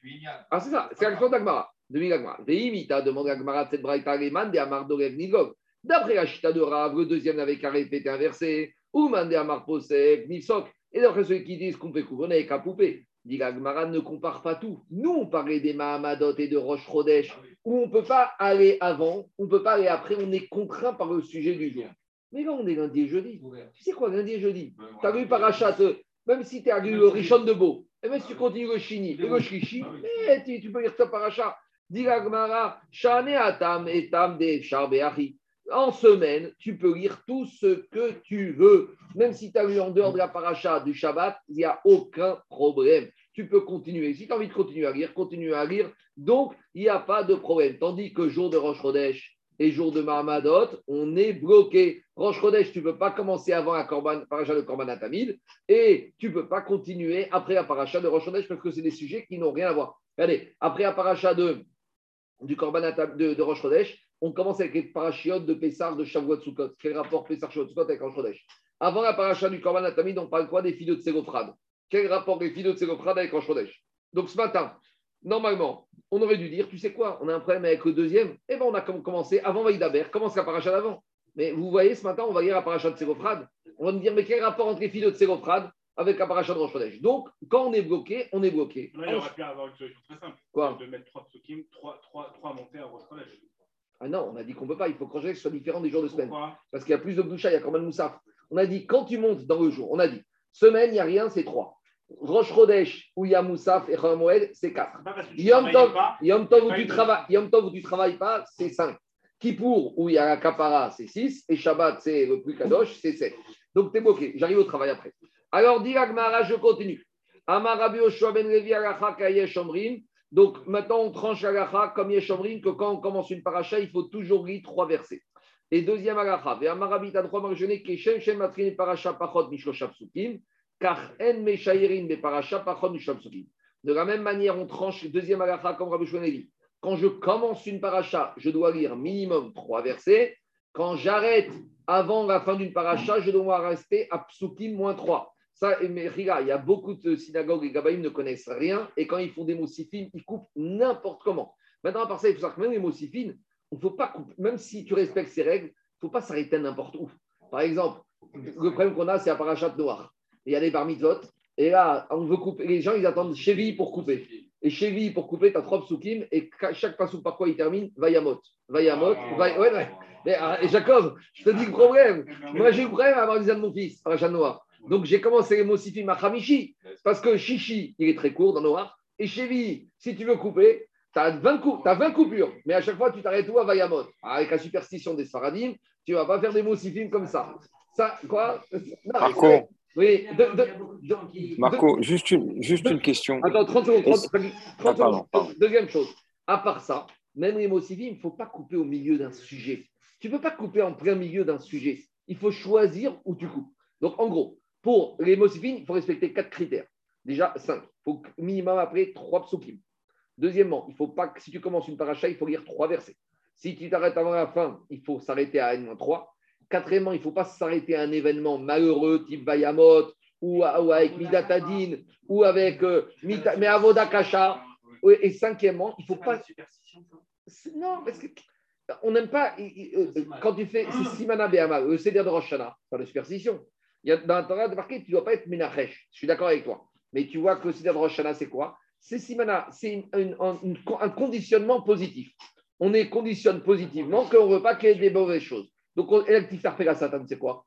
Ah, c'est ça, c'est l'action d'Agmara. Veimita demande Agmara cette braïta Leman de Amar Dorev Nigov. D'après la Shita de Rav, le deuxième n'avait qu'à répéter un verset, ou Mande Amar Posek, Nifsok. Et d'après ceux qui disent qu'on peut on n'avait qu'à couper. Dit ne compare pas tout. Nous, on parlait des Mahamadot et de Roche Chodesh, où on ne peut pas aller avant, on ne peut pas aller après, on est contraint par le sujet du jour. Mais là, on est lundi et jeudi. Tu sais quoi, lundi et jeudi Tu as vu Parachat, même si tu as lu le Richon de Beau, et même si tu continues le Chini et le Shishi, eh, tu, peux lire ta Parachat. Dit Gmara, Shane Atam et Tam de Charbeahi en semaine, tu peux lire tout ce que tu veux. Même si tu as lu en dehors de la paracha du Shabbat, il n'y a aucun problème. Tu peux continuer. Si tu as envie de continuer à lire, continue à lire. Donc, il n'y a pas de problème. Tandis que jour de Rosh Chodesh et jour de Mahamadot, on est bloqué. Rosh Chodesh, tu ne peux pas commencer avant la paracha de Korban Atamid et tu ne peux pas continuer après la paracha de Rosh Chodesh parce que c'est des sujets qui n'ont rien à voir. Regardez, après la paracha de, du Korban de, de Rosh on commence avec les parachiotes de Pessar de Shavuot Sukkot. Quel rapport Pessar Shavuot Sukkot avec Rosh Avant la paracha du Korban Atamid, on parle quoi des filles de Tsegofrad Quel rapport des filles de Tsegofrad avec Rosh Donc ce matin, normalement, on aurait dû dire, tu sais quoi, on a un problème avec le deuxième, eh bien on a commencé avant Vaïdaber, commence la paracha d'avant. Mais vous voyez, ce matin, on va lire la paracha de Tsegofrad. On va nous dire, mais quel rapport entre les filles de Tsegofrad avec la paracha de Rosh Donc, quand on est bloqué, on est bloqué.
il aurait pu avoir une solution très simple.
Quoi?
De mettre trois psukim, trois, trois, trois montées à Rosh
ah non, on a dit qu'on ne peut pas. Il faut que soit différent des jours de semaine. Parce qu'il y a plus de boucha, il y a quand même Moussaf. On a dit, quand tu montes dans le jour, on a dit, semaine, il n'y a rien, c'est trois. Roche Rodesh, où il y a Moussaf et Moed, c'est quatre. Yom Tov, Yom Tov, où tu tu travailles pas, c'est cinq. Kippour, où il y a la Kapara, c'est six. Et Shabbat, c'est le plus Kadosh, c'est sept. Donc, tu es bloqué. J'arrive au travail après. Alors, dit je continue. Amarabi Oshua Ben Levi Alacha Kayesh Omrim. Donc maintenant, on tranche l'agacha comme Yeshomrim que quand on commence une paracha, il faut toujours lire trois versets. Et deuxième sukim. De la même manière, on tranche deuxième agacha comme Rabbi dit. Quand je commence une paracha, je dois lire minimum trois versets. Quand j'arrête avant la fin d'une paracha, je dois rester à psukim moins trois. Ça, mais il y a beaucoup de synagogues et gabaïm ne connaissent rien et quand ils font des mots si fines, ils coupent n'importe comment. Maintenant, à part ça, il faut savoir que même les mots si fines, on faut pas couper. Même si tu respectes ces règles, il ne faut pas s'arrêter n'importe où. Par exemple, le problème qu'on a, c'est à Parachat Noir. Il y a des bar mitzvot et là, on veut couper. Les gens, ils attendent Chevi pour couper. Et Chevi pour couper, tu as trois psukim et chaque pasouk par quoi il termine? Vayamot. Vayamot. Ah. Ouais, ouais. Mais, ah, Jacob, je te dis le problème. Moi, j'ai eu le problème à avoir de mon fils, Parachat Noir. Donc j'ai commencé les mots sifim à parce que chichi, il est très court dans Noir. Et chevi, si tu veux couper, tu as 20, as 20 coupures, mais à chaque fois tu t'arrêtes où à Vayamot? Avec la superstition des Sfaradim, tu ne vas pas faire des mots sifim comme ça. Ça, quoi?
Marco.
Oui,
Marco, juste, une, juste une question.
Attends, 30 secondes. 30, secondes. Deuxième chose, à part ça, même les mots il ne faut pas couper au milieu d'un sujet. Tu ne peux pas couper en plein milieu d'un sujet. Il faut choisir où tu coupes. Donc, en gros, Pour les Mosifines, il faut respecter quatre critères. Déjà, cinq. Il faut minimum après trois psukim. Deuxièmement, il faut pas que si tu commences une paracha, il faut lire trois versets. Si tu t'arrêtes avant la fin, il faut s'arrêter à N-3. Quatrièmement, il ne faut pas s'arrêter à un événement malheureux type Bayamot ou, avec Midatadine ou avec euh, mais Avodakasha. Et cinquièmement, il ne faut pas. Non, parce que on n'aime pas. Euh, quand tu fais Simana Be'ama, le Seder de Rosh Hashanah, pas de superstition. Il y a, dans Torah marqué, tu ne dois pas être Menachesh. Je suis d'accord avec toi. Mais tu vois que le Seder de Rosh Hashanah, c'est quoi? C'est Simana, c'est un conditionnement positif on est conditionne positivement qu'on ne veut pas qu'il y ait des mauvaises choses. Donc, l'actif la Satan, c'est quoi?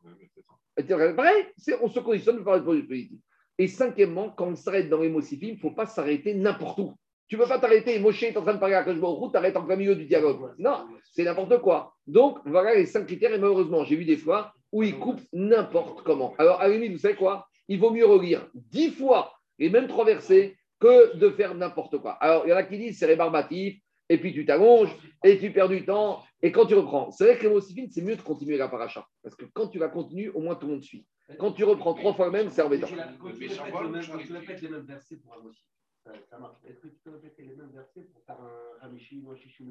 Pareil, on se conditionne pour parler positif. Et cinquièmement, quand on s'arrête dans les il ne faut pas s'arrêter n'importe où. Tu ne peux pas t'arrêter, Moshe est en train de parler à tu t'arrêtes en plein milieu du dialogue. Non, c'est n'importe quoi. Donc, voilà les cinq critères, et malheureusement, j'ai vu des fois où ils coupent n'importe comment. Alors, à vous savez quoi? Il vaut mieux relire dix fois les mêmes trois versets que de faire n'importe quoi. Alors, il y en a qui disent c'est rébarbatif, et puis tu t'allonges, et tu perds du temps, et quand tu reprends. C'est vrai que les c'est mieux de continuer la paracha, parce que quand tu la continues, au moins tout le monde suit. Quand tu reprends trois fois le même, c'est embêtant. Ça marche. Est-ce que tu peux répéter les mêmes versets pour faire un Hamishi ou un Shishi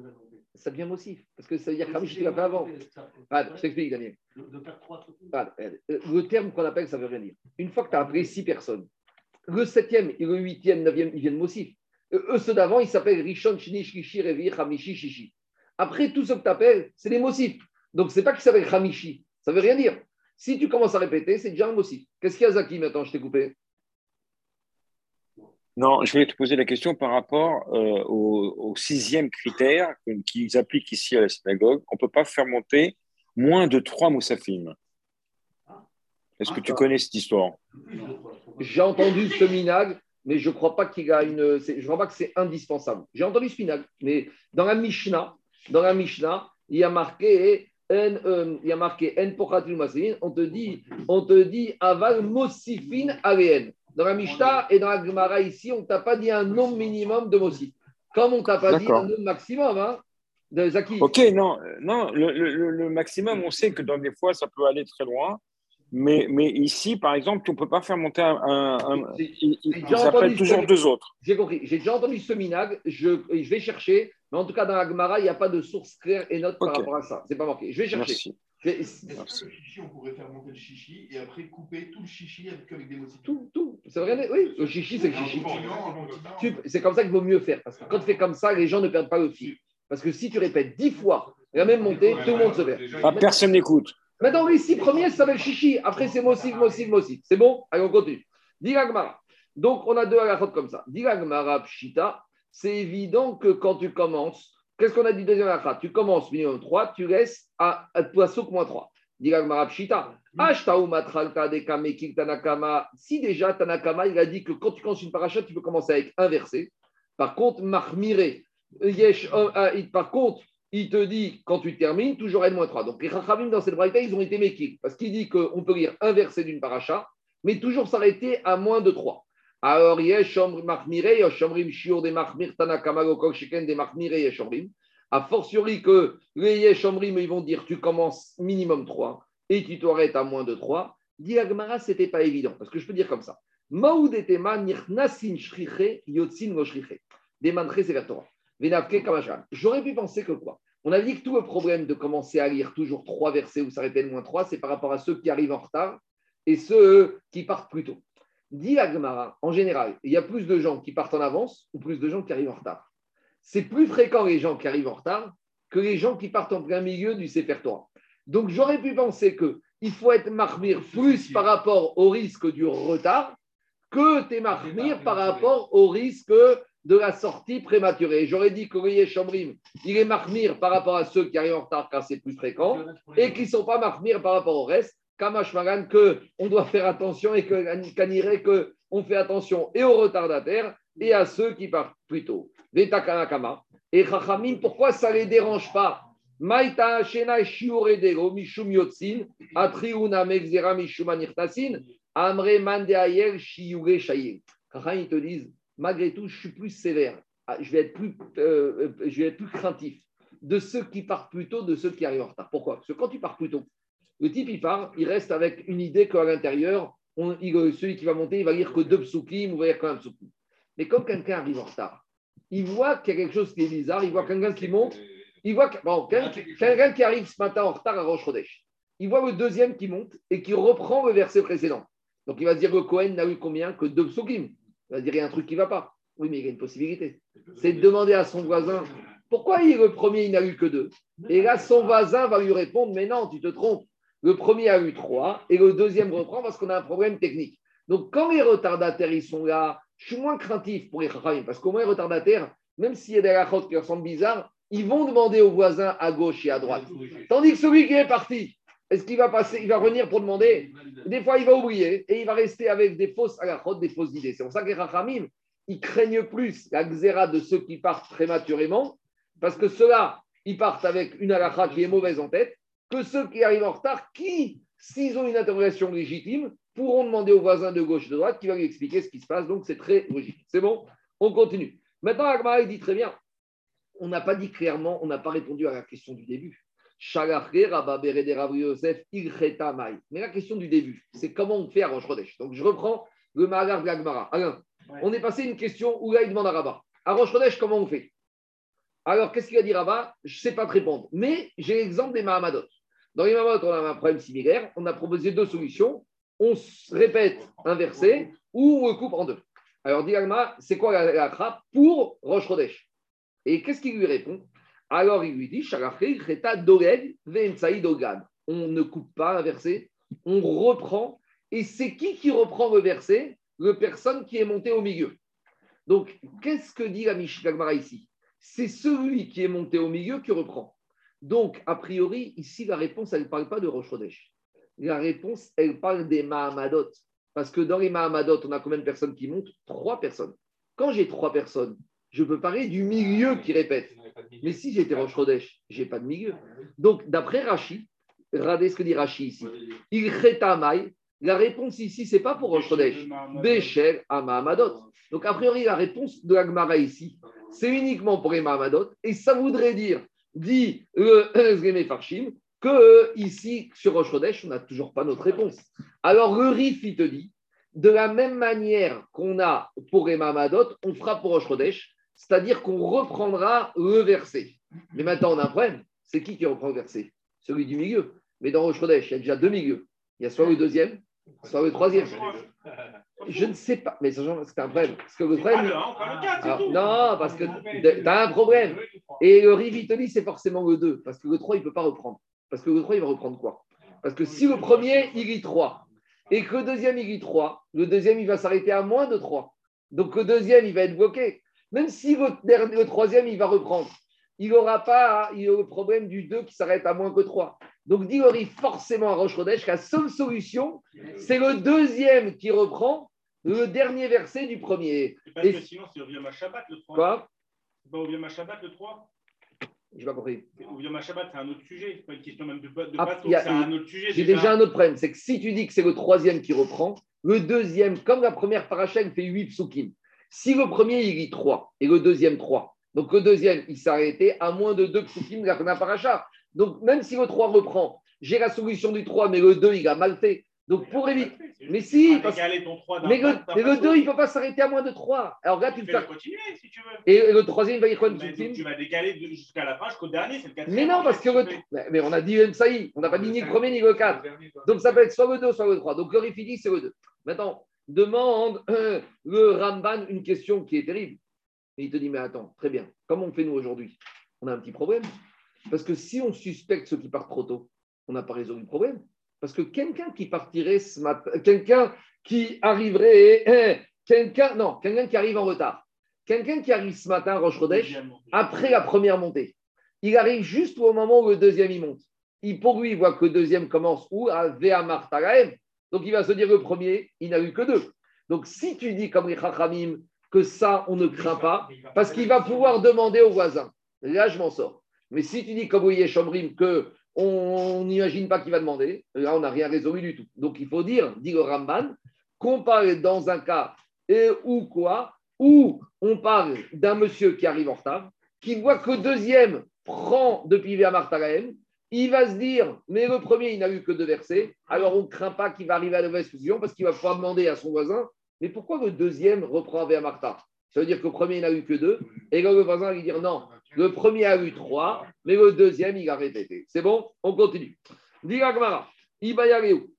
Ça devient motif, parce que ça veut dire que Hamishi, tu l'as fait avant. Je t'explique, Daniel. De faire trois ah, Le terme qu'on appelle, ça veut rien dire. Une fois que tu as appelé six personnes, le septième et le huitième, neuvième, ils viennent motif. Eux, ceux d'avant, ils s'appellent Rishon, Shinish, Rishi, Revi, Hamishi, Shishi. Après, tout ce que tu appelles, c'est des motifs. Donc, ce n'est pas qu'ils s'appellent Hamishi. Ça ne veut rien dire. Si tu commences à répéter, c'est déjà un motif. Qu'est-ce qu'il y a, Zaki, maintenant? Je t'ai coupé.
Non, je voulais te poser la question par rapport euh, au, sixième critère qu'ils appliquent ici à la synagogue. On ne peut pas faire monter moins de trois moussafim. Est-ce que tu connais cette histoire?
J'ai entendu ce minag mais je ne crois pas qu'il a une. Je crois pas que c'est indispensable. J'ai entendu ce final, mais dans la Mishnah, dans la Mishnah, il y a marqué. Euh, il y a marqué on te dit, on te dit aval mosifin alen. Dans la Mishnah et dans la Gemara ici, on ne t'a pas dit un nombre minimum de mosif. Comme on ne t'a pas dit un nombre maximum, hein, de Zaki.
Ok, non, non le, le, le, maximum, on sait que dans des fois, ça peut aller très loin. Mais, mais ici, par exemple, tu ne peux pas faire monter un. un, il s'appelle toujours deux autres.
J'ai compris. J'ai déjà entendu ce minag. Je, je, vais chercher. Mais en tout cas, dans la Gemara, il n'y a pas de source claire et note par rapport à ça. C'est pas marqué. Je vais chercher. Merci. Le chichi, on pourrait faire monter le chichi et après couper tout le chichi avec, avec des motifs? Tout, tout. C'est vrai, oui. Le chichi, c'est le chichi. C'est comme ça qu'il vaut mieux faire. Parce que quand tu fais comme ça, les gens ne perdent pas le fil. Parce que si tu répètes dix fois la même montée, tout le monde se perd.
Ah, personne n'écoute.
Maintenant, les six premiers, ça s'appelle chichi. Après, c'est Mossig, Mossig, Mossig. C'est bon? Allez, on continue. Diragmara. Donc, on a deux à faute comme ça. Diragmara, Pshita. C'est évident que quand tu commences, qu'est-ce qu'on a dit deuxième akhat Tu commences minimum 3, tu restes à, à poisson moins 3. Diragmara, Pshita. Tanakama. Si déjà Tanakama, il a dit que quand tu commences une paracha, tu peux commencer avec un verset. Par contre, Mahmire. Par contre, il te dit, quand tu termines, toujours N-3. Donc les Rachamim, dans cette braïta, ils ont été méqués, parce qu'il dit qu'on peut lire un verset d'une paracha, mais toujours s'arrêter à moins de 3. Alors, yesh machmire, yoshomrim shiur de machmir tanakama lokok sheken de machmire yeshomrim. A fortiori que les yeshomrim, ils vont dire, tu commences minimum 3 et tu t'arrêtes à moins de 3. Dit Agmara, ce n'était pas évident, parce que je peux dire comme ça. Maoudetema nirnasin shriche yotzin go shriche. Démantre, c'est vers Torah. J'aurais pu penser que quoi? On a dit que tout le problème de commencer à lire toujours trois versets ou s'arrêter de moins trois, c'est par rapport à ceux qui arrivent en retard et ceux qui partent plus tôt. Dit Agmara, en général, il y a plus de gens qui partent en avance ou plus de gens qui arrivent en retard. C'est plus fréquent les gens qui arrivent en retard que les gens qui partent en plein milieu du Sefer Torah. Donc j'aurais pu penser qu'il faut être marmire plus par rapport au risque du retard que tes marmire par rapport au risque de la sortie prématurée. J'aurais dit que Chambrim, il est marmire par rapport à ceux qui arrivent en retard car c'est plus fréquent et qui ne sont pas marmire par rapport au reste. Kamash Magan, qu'on doit faire attention et que que on fait attention et aux retardataires et à ceux qui partent plus tôt. Kama. Et Chachamim, pourquoi ça ne les dérange pas? Maïta Shena Shiuredero Mishum Yotzin, Atriuna Mexera Mishum Anirtasin, Amre Mandeayer Shiure. Chachamim, te disent malgré tout, je suis plus sévère. Ah, je vais être plus, euh, euh, je vais être plus craintif de ceux qui partent plus tôt, de ceux qui arrivent en retard. Pourquoi? Parce que quand tu pars plus tôt, le type, il part, il reste avec une idée qu'à l'intérieur, celui qui va monter, il va lire que deux psukim, ou va lire qu'un psukim. Mais quand quelqu'un arrive en retard, il voit qu'il y a quelque chose qui est bizarre, il voit quelqu'un qui monte, il voit bon, quelqu'un qui arrive ce matin en retard à Roche. Il voit le deuxième qui monte et qui reprend le verset précédent. Donc il va dire que Cohen n'a eu combien Que deux psukim. Il va dire il y a un truc qui ne va pas. Oui, mais il y a une possibilité. C'est de demander à son voisin pourquoi il, le premier, il n'a eu que deux? Et là, son voisin va lui répondre Mais non, tu te trompes. Le premier a eu trois et le deuxième reprend parce qu'on a un problème technique. Donc, quand les retardataires ils sont là, je suis moins craintif pour les chachamim parce qu'au moins les retardataires, même s'il y a des rachotes qui ressemblent bizarres, ils vont demander aux voisins à gauche et à droite. Tandis que celui qui est parti, est-ce qu'il va passer, il va revenir pour demander? Des fois, il va oublier et il va rester avec des fausses des fausses idées. C'est pour ça que les rachamim, ils craignent plus la xéra de ceux qui partent prématurément, parce que ceux-là, ils partent avec une halakha qui est mauvaise en tête, que ceux qui arrivent en retard, qui, s'ils ont une interrogation légitime, pourront demander aux voisins de gauche et de droite qui va lui expliquer ce qui se passe. Donc, c'est très logique. C'est bon? On continue. Maintenant, Agmara dit très bien, on n'a pas dit clairement, on n'a pas répondu à la question du début. Mais la question du début, c'est comment on fait à Rosh Donc, je reprends le Mahagar de l'Agmara. Alain, on est passé une question où là, il demande à Rabat. À Rosh comment on fait? Alors, qu'est-ce qu'il a dit Rabat Je ne sais pas te répondre. Mais j'ai l'exemple des Mahamadot. Dans les on a un problème similaire. On a proposé deux solutions. On répète un verset ou on coupe en deux. Alors, dit c'est quoi la, la pour Rosh Et qu'est-ce qu'il lui répond? Alors, il lui dit On ne coupe pas un verset, on reprend. Et c'est qui qui reprend le verset? Le personne qui est monté au milieu. Donc, qu'est-ce que dit la Mishnah ici? C'est celui qui est monté au milieu qui reprend. Donc, a priori, ici, la réponse, elle ne parle pas de Rosh La réponse, elle parle des Mahamadot. Parce que dans les Mahamadot, on a combien de personnes qui montent? Trois personnes. Quand j'ai trois personnes, je peux parler du milieu qui répète. Mais si j'étais Rosh Chodesh, je n'ai pas de milieu. Donc, d'après Rashi, regardez ce que dit Rashi ici. Il La réponse ici, ce n'est pas pour Rosh Chodesh. À Mahamadot. Donc, a priori, la réponse de l'Agmara ici, c'est uniquement pour les Mahamadot. Et ça voudrait dire, dit le Farshim, que euh, ici, sur Rosh Chodesh, on n'a toujours pas notre réponse. Alors, le Rif, il te dit, de la même manière qu'on a pour les Mahamadot, on fera pour Rosh Chodesh, c'est-à-dire qu'on reprendra le verset. Mais maintenant, on a un problème. C'est qui qui reprend le verset? Celui du milieu. Mais dans Rosh Chodesh, il y a déjà deux milieux. Il y a soit le deuxième, soit le troisième. Je ne sais pas, mais c'est un problème. Parce que le problème. non, parce que tu as un problème. Et le Rivitoli, c'est forcément le 2, parce que le 3, il ne peut pas reprendre. Parce que le 3, il va reprendre quoi? Parce que si le premier, il lit 3, et que le deuxième, il lit 3, le deuxième, il va s'arrêter à moins de 3. Donc le deuxième, il va être bloqué. Même si le, le troisième, il va reprendre, il n'aura pas il le problème du 2 qui s'arrête à moins que 3. Donc dit forcément à roche que la seule solution, c'est le deuxième qui reprend le dernier verset du premier.
Parce que sinon, c'est au Shabbat le 3. Quoi? Pas au Shabbat le 3
je n'ai pas compris.
Shabbat, c'est un autre sujet. C'est pas une question même de, de ah, c'est un autre sujet.
J'ai déjà un autre problème. C'est que si tu dis que c'est le troisième qui reprend, le deuxième, comme la première paracha, fait 8 psukim. Si le premier, il lit 3 et le deuxième 3, donc le deuxième, il s'est arrêté à moins de 2 psukim de la paracha. Donc même si le 3 reprend, j'ai la solution du 3, mais le 2, il a mal fait. Donc pour éviter. Mais si, mais, le, 2, il ne peut pas s'arrêter à moins de 3. Alors là, tu,
peux faire. continuer si tu veux.
Et, le troisième, il va y quoi
Tu vas décaler jusqu'à la fin, jusqu'au dernier, c'est le quatrième.
Mais non, parce que le... Mais on a dit est, on n'a pas dit ni le premier ni le 4. Donc ça peut être soit le 2, soit le 3. Donc le Rifidi, c'est le 2. Maintenant, demande euh, le Ramban une question qui est terrible. Et il te dit, mais attends, très bien, comment on fait nous aujourd'hui? On a un petit problème. Parce que si on suspecte ceux qui partent trop tôt, on n'a pas résolu le problème. Parce que quelqu'un qui partirait ce matin, quelqu'un qui arriverait, hein, quelqu'un, non, quelqu'un qui arrive en retard, quelqu'un qui arrive ce matin à Roche après la première montée, il arrive juste au moment où le deuxième il monte. Il, pour lui, il voit que le deuxième commence où? À Ve'amar Donc il va se dire le premier, il n'a eu que deux. Donc si tu dis comme les Chachamim que ça, on ne craint pas, parce qu'il va pouvoir demander au voisin. Là, je m'en sors. Mais si tu dis comme Ouye Chambrim que on n'imagine pas qu'il va demander. Là, on n'a rien résolu du tout. Donc, il faut dire, dit le Ramban, qu'on parle dans un cas et ou quoi, où on parle d'un monsieur qui arrive en retard, qui voit que deuxième prend depuis Véamartalaem, il va se dire, mais le premier, il n'a eu que deux versets, alors on ne craint pas qu'il va arriver à la mauvaise parce qu'il va pouvoir demander à son voisin, mais pourquoi le deuxième reprend avec Martha? Ça veut dire que le premier, n'a eu que deux, et là, le voisin va dire, non, le premier a eu trois, mais le deuxième, il a répété. C'est bon? On continue.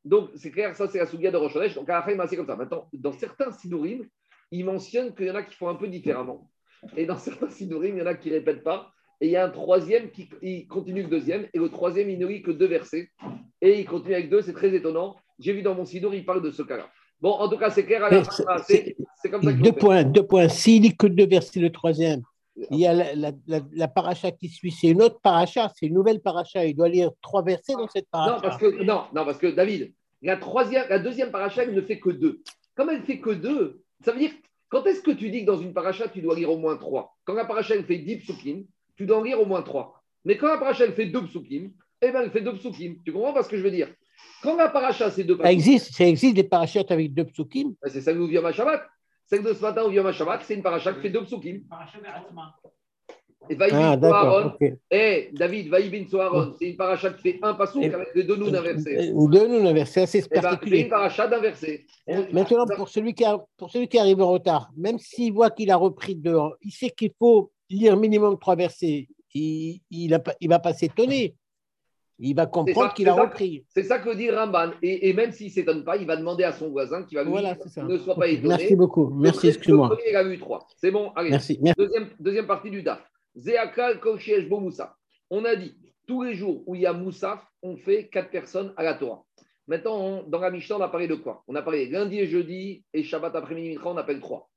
Donc, c'est clair, ça, c'est la souga de Rochodesh. Donc, à la fin, c'est comme ça. Maintenant, dans certains sinurim, il mentionne qu'il y en a qui font un peu différemment. Et dans certains sinurim, il y en a qui ne répètent pas. Et il y a un troisième qui continue le deuxième. Et le troisième, il ne lit que deux versets. Et il continue avec deux. C'est très étonnant. J'ai vu dans mon sidour, il parle de ce cas-là. Bon, en tout cas, c'est clair.
C'est comme ça. Deux points, deux points. S'il lit que deux versets, le troisième, il y a la, la, paracha qui suit, c'est une autre paracha, c'est une nouvelle paracha. Il doit lire trois versets dans cette paracha.
Non, parce que, non, non, parce que David, la, troisième, la deuxième paracha, elle ne fait que deux. Comme elle fait que deux, ça veut dire, quand est-ce que tu dis que dans une paracha, tu dois lire au moins trois? Quand la paracha, elle fait dix psukim, tu dois en lire au moins trois. Mais quand la paracha, elle fait deux psukim, eh bien, elle fait deux psukim. Tu comprends ce que je veux dire? Quand la paracha, c'est deux
Ça existe, ça existe des parachas avec deux psukim
ben, C'est ça que nous vient ma Shabbat. Celle de ce matin, au Yom Shabbat, c'est une paracha qui fait deux psukim. Et ah, Aaron, okay. et David, Vaïbin Aaron, c'est une paracha qui fait un passouk avec deux nouns inversés.
Deux nouns inversés, c'est
eh ben, particulier. C'est une paracha d'inversé.
Maintenant, pour celui, qui pour celui qui arrive en retard, même s'il voit qu'il a repris deux, il sait qu'il faut lire minimum trois versets. Il ne il va pas s'étonner. Il va comprendre qu'il a repris.
C'est ça que dit Ramban. Et, même s'il ne s'étonne pas, il va demander à son voisin qui va lui dire ne sois pas étonné.
Merci beaucoup. Merci, excuse-moi.
Il a eu trois. C'est bon, allez.
Merci.
Deuxième, deuxième partie du DAF. Zéakal Bo Moussa. On a dit, tous les jours où il y a Moussaf, on fait quatre personnes à la Torah. Maintenant, dans la Mishnah, on a parlé de quoi? On a parlé lundi et jeudi et Shabbat après-midi, on appelle trois.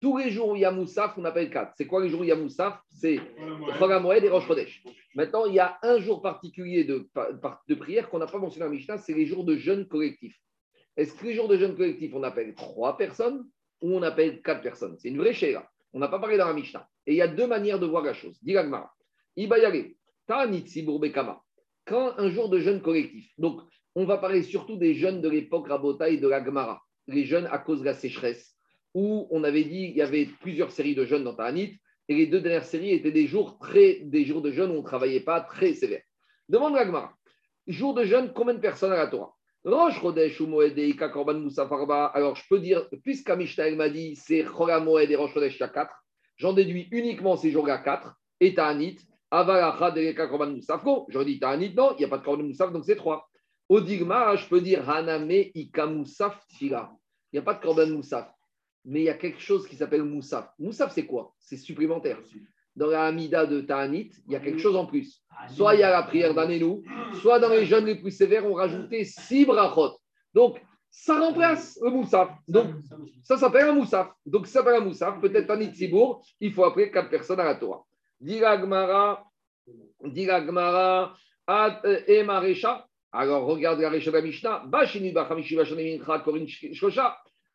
Tous les jours où il y a Moussaf, on appelle quatre. C'est quoi les jours où il y a Moussaf? C'est Moed et Rosh Chodesh. Maintenant, il y a un jour particulier de, de prière qu'on n'a pas mentionné dans la Mishnah, c'est les jours de jeûne collectif. Est-ce que les jours de jeûne collectif, on appelle trois personnes ou on appelle quatre personnes? C'est une vraie chéra. On n'a pas parlé dans la Mishnah. Et il y a deux manières de voir la chose. Diragmara. Ibayare. Bekama. Quand un jour de jeûne collectif. Donc, on va parler surtout des jeunes de l'époque Rabota et de la Gemara. Les jeunes à cause de la sécheresse où on avait dit qu'il y avait plusieurs séries de jeûnes dans Ta'anit, et les deux dernières séries étaient des jours, très, des jours de jeûne où on ne travaillait pas très sévère. Demande à Gmara, jour de jeûne, combien de personnes à la Torah? Alors, je peux dire, puisqu'à Mishnah, m'a dit c'est Chora Moed et Rosh Chodesh, 4, j'en déduis uniquement ces jours-là 4, et Ta'anit, Avalacha Deleka Korban Moussafko. J'aurais dit Ta'anit, non, il n'y a pas de Korban Moussaf, donc c'est 3. Odigma, je peux dire Haname Ika Moussaf Tfila. Il n'y a pas de Korban Moussaf mais il y a quelque chose qui s'appelle Moussaf. Moussaf, c'est quoi? C'est supplémentaire. Dans la Hamida de Ta'anit, il y a quelque chose en plus. Soit il y a la prière d'Anénou, soit dans les jeunes les plus sévères, on rajoutait six brachot. Donc, ça remplace le Moussaf. Donc, ça s'appelle un Moussaf. Donc, ça s'appelle un Moussaf. Peut-être Tanit Sibour, il faut appeler quatre personnes à la Torah. Diragmara, Diragmara, et Marécha. Alors, regarde la Récha de la Mishnah.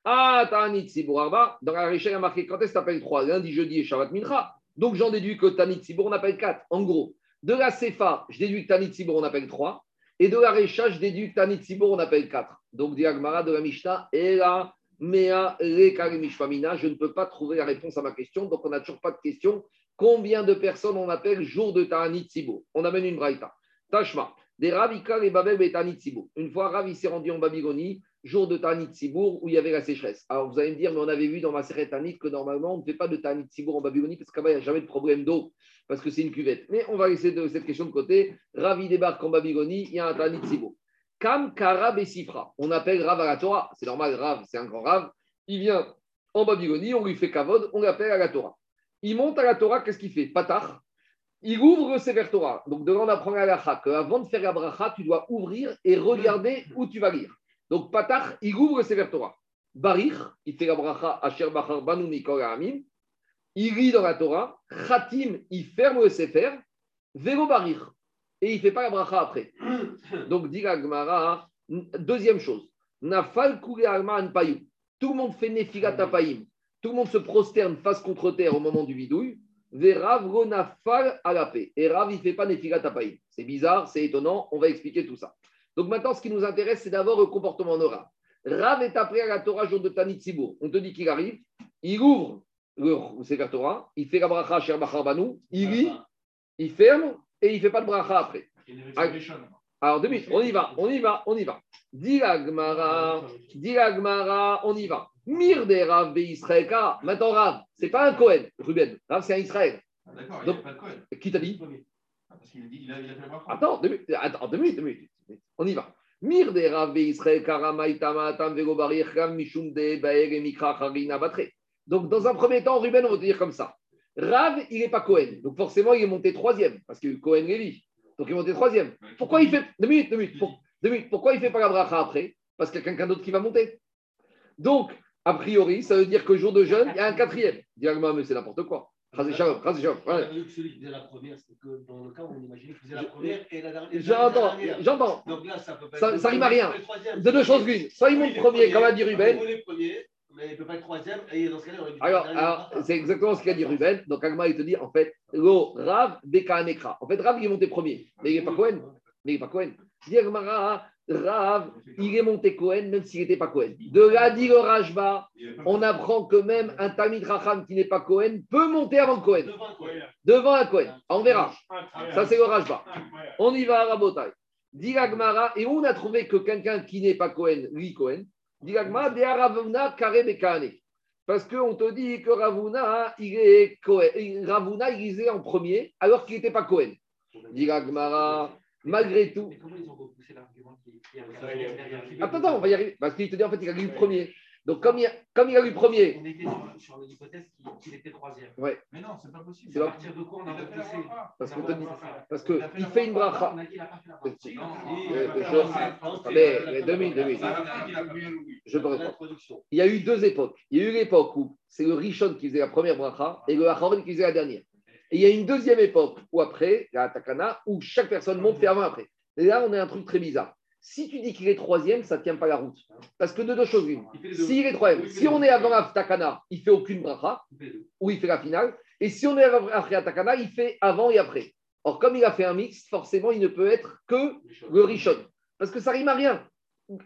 Ah, Tanit Sibour Dans la Récha, il y a marqué quand est-ce que tu appelles 3 Lundi, jeudi et Shabbat Mincha. Donc j'en déduis que Tanit Sibour, on appelle 4. En gros, de la Sefa, je déduis que Tanit Sibour, on appelle 3. Et de la Récha, je déduis que Tanit on appelle 4. Donc, Diagmara de la Mishnah, Ela, Mea, Mishpamina. Je ne peux pas trouver la réponse à ma question. Donc, on n'a toujours pas de question. Combien de personnes on appelle jour de Tanit Sibour On amène une braïta. Tashma. Des Ravika et Babel et. Une fois Rav, il s'est rendu en Babylonie jour de Tanit Sibour où il y avait la sécheresse. Alors vous allez me dire, mais on avait vu dans ma série Tanit que normalement on ne fait pas de Tanit Sibour en Babylonie parce qu'il n'y a jamais de problème d'eau, parce que c'est une cuvette. Mais on va laisser cette question de côté. Ravi débarque en Babylonie, il y a un Tanit Sibour. Kam Karab et Sifra. On appelle Rav à la Torah. C'est normal, Rav, c'est un grand Rav. Il vient en Babylonie, on lui fait Kavod, on l'appelle à la Torah. Il monte à la Torah, qu'est-ce qu'il fait? Patach. Il ouvre le Sefer Torah. Donc, devant d'apprendre à la qu'avant de faire la bracha, tu dois ouvrir et regarder où tu vas lire. Donc, Patach, il ouvre le Sefer Torah. Barich, il fait la bracha Asher Bachar Banu Amin. Il lit dans la Torah. Khatim, il ferme le Sefer. Vélo Barich. Et il ne fait pas la bracha après. Donc, dit la Gemara, deuxième chose. Nafal Alma Payou. Tout le monde fait Nefilat Apayim. Tout le monde se prosterne face contre terre au moment du bidouille. Ronafal. Et Rav, il ne fait pas Nefilat. C'est bizarre, c'est étonnant. On va expliquer tout ça. Donc maintenant, ce qui nous intéresse, c'est d'abord le comportement de Rav. Rav est appelé à la Torah jour de Tanit Sibour. On te dit qu'il arrive, il ouvre le Torah, il fait la bracha Sher Banu, il lit, il ferme et il ne fait pas de bracha après. Alors, deux minutes, on y va, on y va, on y va. Dilagmara, Dilagmara, on y va. Mir de Rav Israël. Maintenant, Rav, c'est pas un Cohen, Ruben. Rav, c'est un Israël.
Ah, d'accord, il n'y a pas de Cohen.
Qui t'a dit
ah, Parce qu'il a, il a fait le
Attends, deux minutes, attends, deux minutes, deux minutes. On y va. Mir de Rav Israël, Karamaitama, Tam Vegobarir, Ram Mishum de Baer et Mikra Harina Batre. Donc, dans un premier temps, Ruben, on va te dire comme ça. Rav, il n'est pas Cohen. Donc, forcément, il est monté troisième, parce que Cohen Lévi. Donc, il est monté troisième. Pourquoi il fait. Deux minutes, deux minutes. Deux minutes. Pourquoi il ne fait pas la bracha après? Parce qu'il y a quelqu'un d'autre qui va monter. Donc, a priori, ça veut dire que jour de jeûne, il y a un quatrième. Dis-moi, mais c'est n'importe quoi. Celui qui
faisait la première, c'est que dans le cas où on imagine qu'il faisait la première et la dernière.
J'entends, j'entends. Donc là, ça peut pas Ça, rime à rien. De deux choses l'une. Soit il monte premier, comme a dit Ruben.
Mais il ne peut pas être troisième, et dans ce cas-là, il
Alors, alors c'est exactement ce qu'a dit Ruben. Donc, Agma, il te dit, en fait, Lo, Rav, Beka, Nekra. En fait, Rav, il est monté premier, mais il n'est pas Cohen. Mais il n'est pas Cohen. Dit Rav, il est monté Cohen, même s'il n'était pas Cohen. De là, dit le Rajba, on apprend que même un Tamid Racham qui n'est pas Cohen peut monter avant Cohen. Devant un Cohen. On verra. Ça, c'est le Rajba. On y va à Rabotai. Dit et on a trouvé que quelqu'un qui n'est pas Cohen, lui Cohen, dit de Ravuna Kare. Parce qu'on te dit que Ravuna, il est Cohen. Ravuna, il est en premier, alors qu'il n'était pas Cohen. Dit malgré tout.
Mais comment ils ont repoussé l'argument
Attends, attends, on va y arriver. Parce qu'il te dit en fait, il a lu le premier. Donc, comme il, a, comme il a lu le premier.
On était sur, sur l'hypothèse qu'il était troisième.
Ouais.
Mais non, c'est pas possible.
C'est à partir de quoi on a repoussé
Parce qu'on te dit. Parce qu'il fait une bracha. Mais deux minutes, deux minutes. Je peux répondre. Il y a eu deux époques. Il y a eu l'époque où c'est le Rishon qui faisait la première bracha et le Acharon qui faisait la dernière. Et il y a une deuxième époque où après, la Takana, où chaque personne monte fait avant après. Et là, on a un truc très bizarre. Si tu dis qu'il est troisième, ça ne tient pas la route. Parce que de deux choses l'une. S'il est troisième, si on est avant la Takana, il fait aucune bracha, ou il fait la finale. Et si on est après la Takana, il fait avant et après. Or, comme il a fait un mix, forcément, il ne peut être que le Rishon. Parce que ça rime à rien.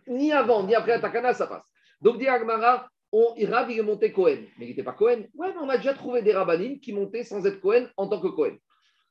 Ni avant, ni après la Takana, ça passe. Donc, dit Agmara, on, Rav, il monté Cohen. Mais il n'était pas Cohen. Ouais, mais on a déjà trouvé des rabbinim qui montaient sans être Cohen en tant que Cohen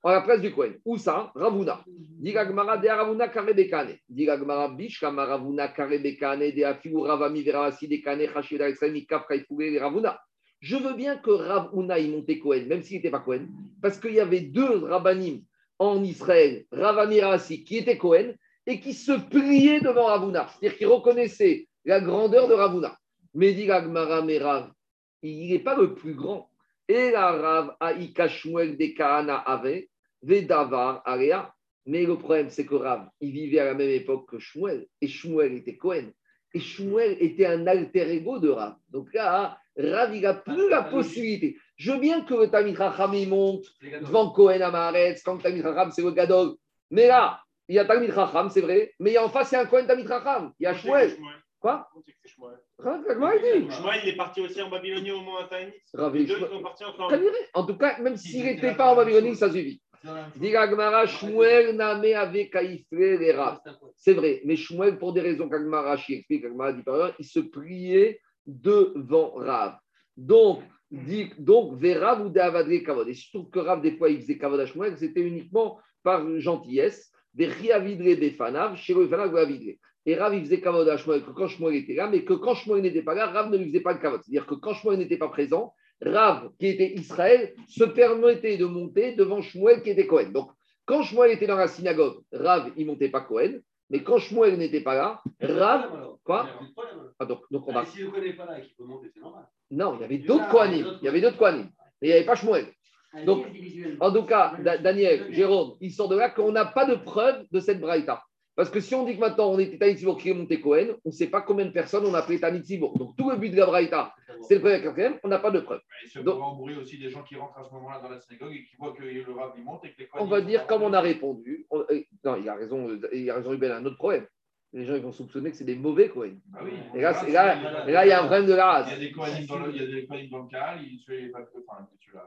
à la place du Cohen. Où ça? Ravuna. Digagmara de Ravuna karebekane. Digagmara bish kama Ravuna karebekane de ravami verasi de kane chashira extremi kaf kaifure Ravuna. Je veux bien que Ravuna y monte Cohen, même s'il n'était pas Cohen, parce qu'il y avait deux rabbanim en Israël, Ravami Rasi, qui étaient Cohen, et qui se pliaient devant Ravuna. C'est-à-dire qu'ils reconnaissaient la grandeur de Ravuna. Mais Digagmara Merav, il n'est pas le plus grand. Et la Rav Aïka Shmuel de Kahana avait, Vedavar Area. Mais le problème, c'est que Rav, il vivait à la même époque que Shmuel, et Shmuel était Cohen. Et Shmuel était un alter ego de Rav. Donc là, Rav, il n'a plus la possibilité. Je veux bien que le Racham, il monte devant Cohen à Maharetz, quand Tamid Racham, c'est le Gadol. Mais là, il y a Tamid Racham, c'est vrai, mais en face, il y a un Cohen Tamid Racham. Il y a Shmuel. Quoi?
Shmuel, il est parti aussi en Babylonie au moment où Les deux sont partis encore.
En tout cas, même s'il n'était pas en Babylonie, ça suffit. C'est vrai, mais Shmuel, pour des raisons qu'Agmara explique, il se pliait devant Rav. Donc, dit, donc, Rav ou Davadre Kavod. Et surtout que Rav, des fois, il faisait Kavod à Shmuel, c'était uniquement par gentillesse. Des Riavidre des Fanav, chez le Fanav Et Rav, il faisait Kavod à Shmuel que quand Shmuel était là, mais que quand Shmuel n'était pas là, Rav ne lui faisait pas le Kavod. C'est-à-dire que quand Shmuel n'était pas présent, Rav, qui était Israël, se permettait de monter devant Shmuel, qui était Cohen. Donc, quand Shmuel était dans la synagogue, Rav, il montait pas Cohen. Mais quand Shmuel n'était pas là, Rav. Quoi
ah, donc, donc on. Ah, ne connaît pas là qu'il peut monter, c'est normal.
Non, il y avait d'autres Kohanim. Il y avait d'autres Kohanim. Mais il n'y avait pas Shmuel. Donc, en tout cas, Daniel, Jérôme, il sort de là qu'on n'a pas de preuve de cette braïta. Parce que si on dit que maintenant on était Tanit qui est monté Cohen, on ne sait pas combien de personnes on a appelé Tanit Donc tout le but de la Braïta, c'est le premier quatrième, on n'a pas de preuve.
Il se embrouiller aussi des gens qui rentrent à ce moment-là dans la synagogue et qui voient que le rab monte et que les
On va dire, comme on a répondu, euh, non, il a raison, il a raison Ruben, un autre problème les gens ils vont soupçonner que c'est des mauvais Cohen.
Ah oui,
et là, là, là, là, il y a un problème de la race.
Il y a des Cohenim dans le, il y a des Cohenim dans le canal, ils tuent pas enfin, tu l'as,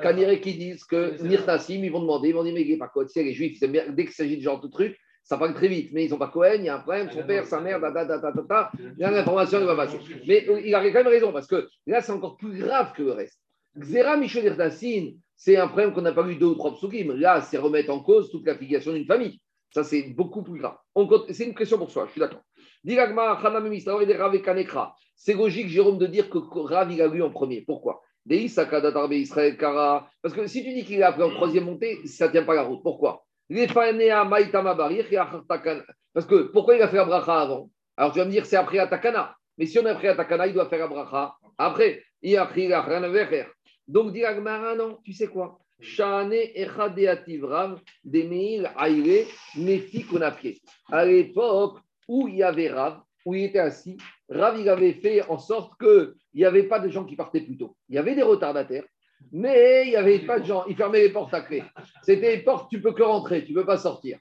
Kaniré qui disent que Nirtassim, ils vont demander, ils vont dire, mais il n'est pas Cohen. les juifs, dès qu'il s'agit de genre de truc, ça va très vite, mais ils n'ont pas Cohen, il y a un problème, son père, sa mère, ta, ta, ta, ta, il y a l'information, il va passer. Mais il a quand même raison, parce que là, c'est encore plus grave que le reste. Xera Michel Nirtassim, c'est un problème qu'on n'a pas vu deux ou trois psukim. Là, c'est remettre en cause toute la filiation d'une famille. Ça, c'est beaucoup plus grave. C'est une question pour soi, je suis d'accord. C'est logique, Jérôme, de dire que Rav, il a lu en premier. Pourquoi? Parce que si tu dis qu'il a appris en troisième montée, ça ne tient pas la route. Pourquoi? Parce que pourquoi il a fait la bracha avant? Alors tu vas me dire, c'est après Atakana. Mais si on a pris Atakana, il doit faire la après. Il a pris la Donc, dit non, tu sais quoi? À l'époque où il y avait Rav, où il était assis, Rav avait fait en sorte qu'il n'y avait pas de gens qui partaient plus tôt. Il y avait des retardataires, mais il n'y avait pas de gens. Il fermait les portes à clé. C'était les portes, tu peux que rentrer, tu ne peux pas sortir.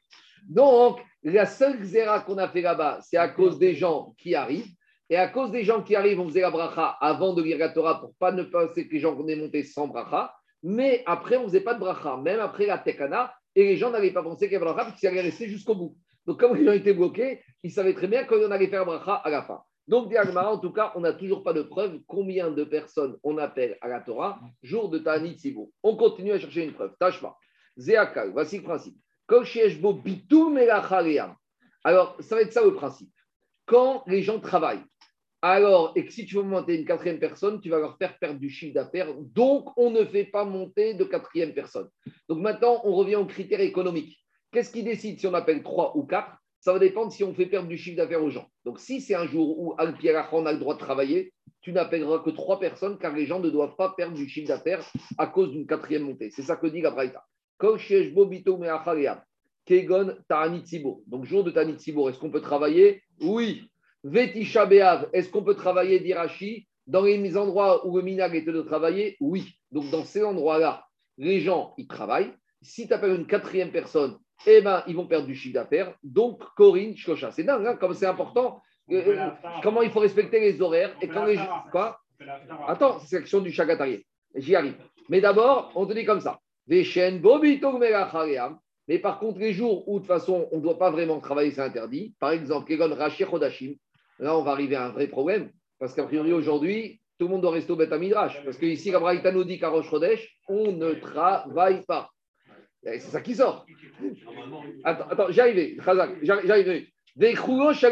Donc, la seule zéra qu'on a fait là-bas, c'est à cause des gens qui arrivent. Et à cause des gens qui arrivent, on faisait la bracha avant de lire la Torah pour pas ne penser que les gens qu'on est montés sans bracha. Mais après, on ne faisait pas de bracha, même après la tekana, et les gens n'avaient pas pensé qu'il y avait bracha, parce qu'ils allaient rester jusqu'au bout. Donc, comme ils ont été bloqués, ils savaient très bien qu'on allait faire bracha à la fin. Donc, Diagmara, en tout cas, on n'a toujours pas de preuve combien de personnes on appelle à la Torah jour de Ta'anit Sibou. On continue à chercher une preuve. Tashma. Zéakal, voici le principe. Alors, ça va être ça le principe. Quand les gens travaillent, alors, et que si tu veux monter une quatrième personne, tu vas leur faire perdre du chiffre d'affaires. Donc, on ne fait pas monter de quatrième personne. Donc, maintenant, on revient aux critères économiques. Qu'est-ce qui décide si on appelle trois ou quatre? Ça va dépendre si on fait perdre du chiffre d'affaires aux gens. Donc, si c'est un jour où al on a le droit de travailler, tu n'appelleras que trois personnes car les gens ne doivent pas perdre du chiffre d'affaires à cause d'une quatrième montée. C'est ça que dit la Braïta. Donc, jour de Tanit est-ce qu'on peut travailler? Oui. Vetisha Beav, est-ce qu'on peut travailler d'Irachi dans les endroits où le minag était de travailler? Oui. Donc dans ces endroits-là, les gens, ils travaillent. Si tu appelles une quatrième personne, eh ben, ils vont perdre du chiffre d'affaires. Donc, Corinne, Shkosha. C'est dingue, hein, comme c'est important. Euh, euh, comment il faut respecter les horaires. Et quand les... Quoi? Attends, c'est l'action du chagatarié. J'y arrive. Mais d'abord, on te dit comme ça. Mais par contre, les jours où de toute façon on ne doit pas vraiment travailler, c'est interdit. Par exemple, Kegon Rachir Chodashim, Là, on va arriver à un vrai problème. Parce qu'a priori, aujourd'hui, tout le monde doit rester au Beth Midrash. Parce qu'ici, la nous dit qu'à Rosh Chodesh, on ne travaille pas. C'est ça qui sort. Attends, attends j'y arrive. J'y arrive.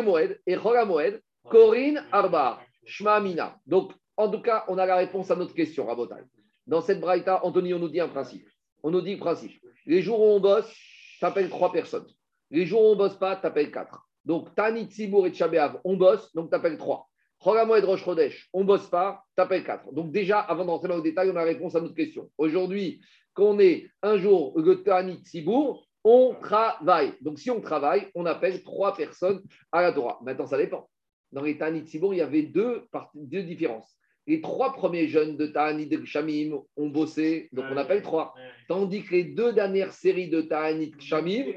Moed et Moed, Corinne Arba, Shma Mina. Donc, en tout cas, on a la réponse à notre question, Rabotai. Dans cette braïta, Anthony, on nous dit un principe. On nous dit le principe. Les jours où on bosse, tu appelles trois personnes. Les jours où on ne bosse pas, tu appelles quatre. Donc, Tanit, Tzibour et Tchabéav, on bosse, donc tu appelles 3. Rogamo et Rosh Chodesh, on bosse pas, tu appelles 4. Donc, déjà, avant d'entrer dans le détail, on a la réponse à notre question. Aujourd'hui, quand on est un jour le Tanit, Tzibour, on travaille. Donc, si on travaille, on appelle trois personnes à la Torah. Maintenant, ça dépend. Dans les Tanit, Tzibour, il y avait deux, deux différences. Les trois premiers jeunes de Ta'anit de Shamim ont bossé, donc on appelle trois. Tandis que les deux dernières séries de Ta'anit Shamim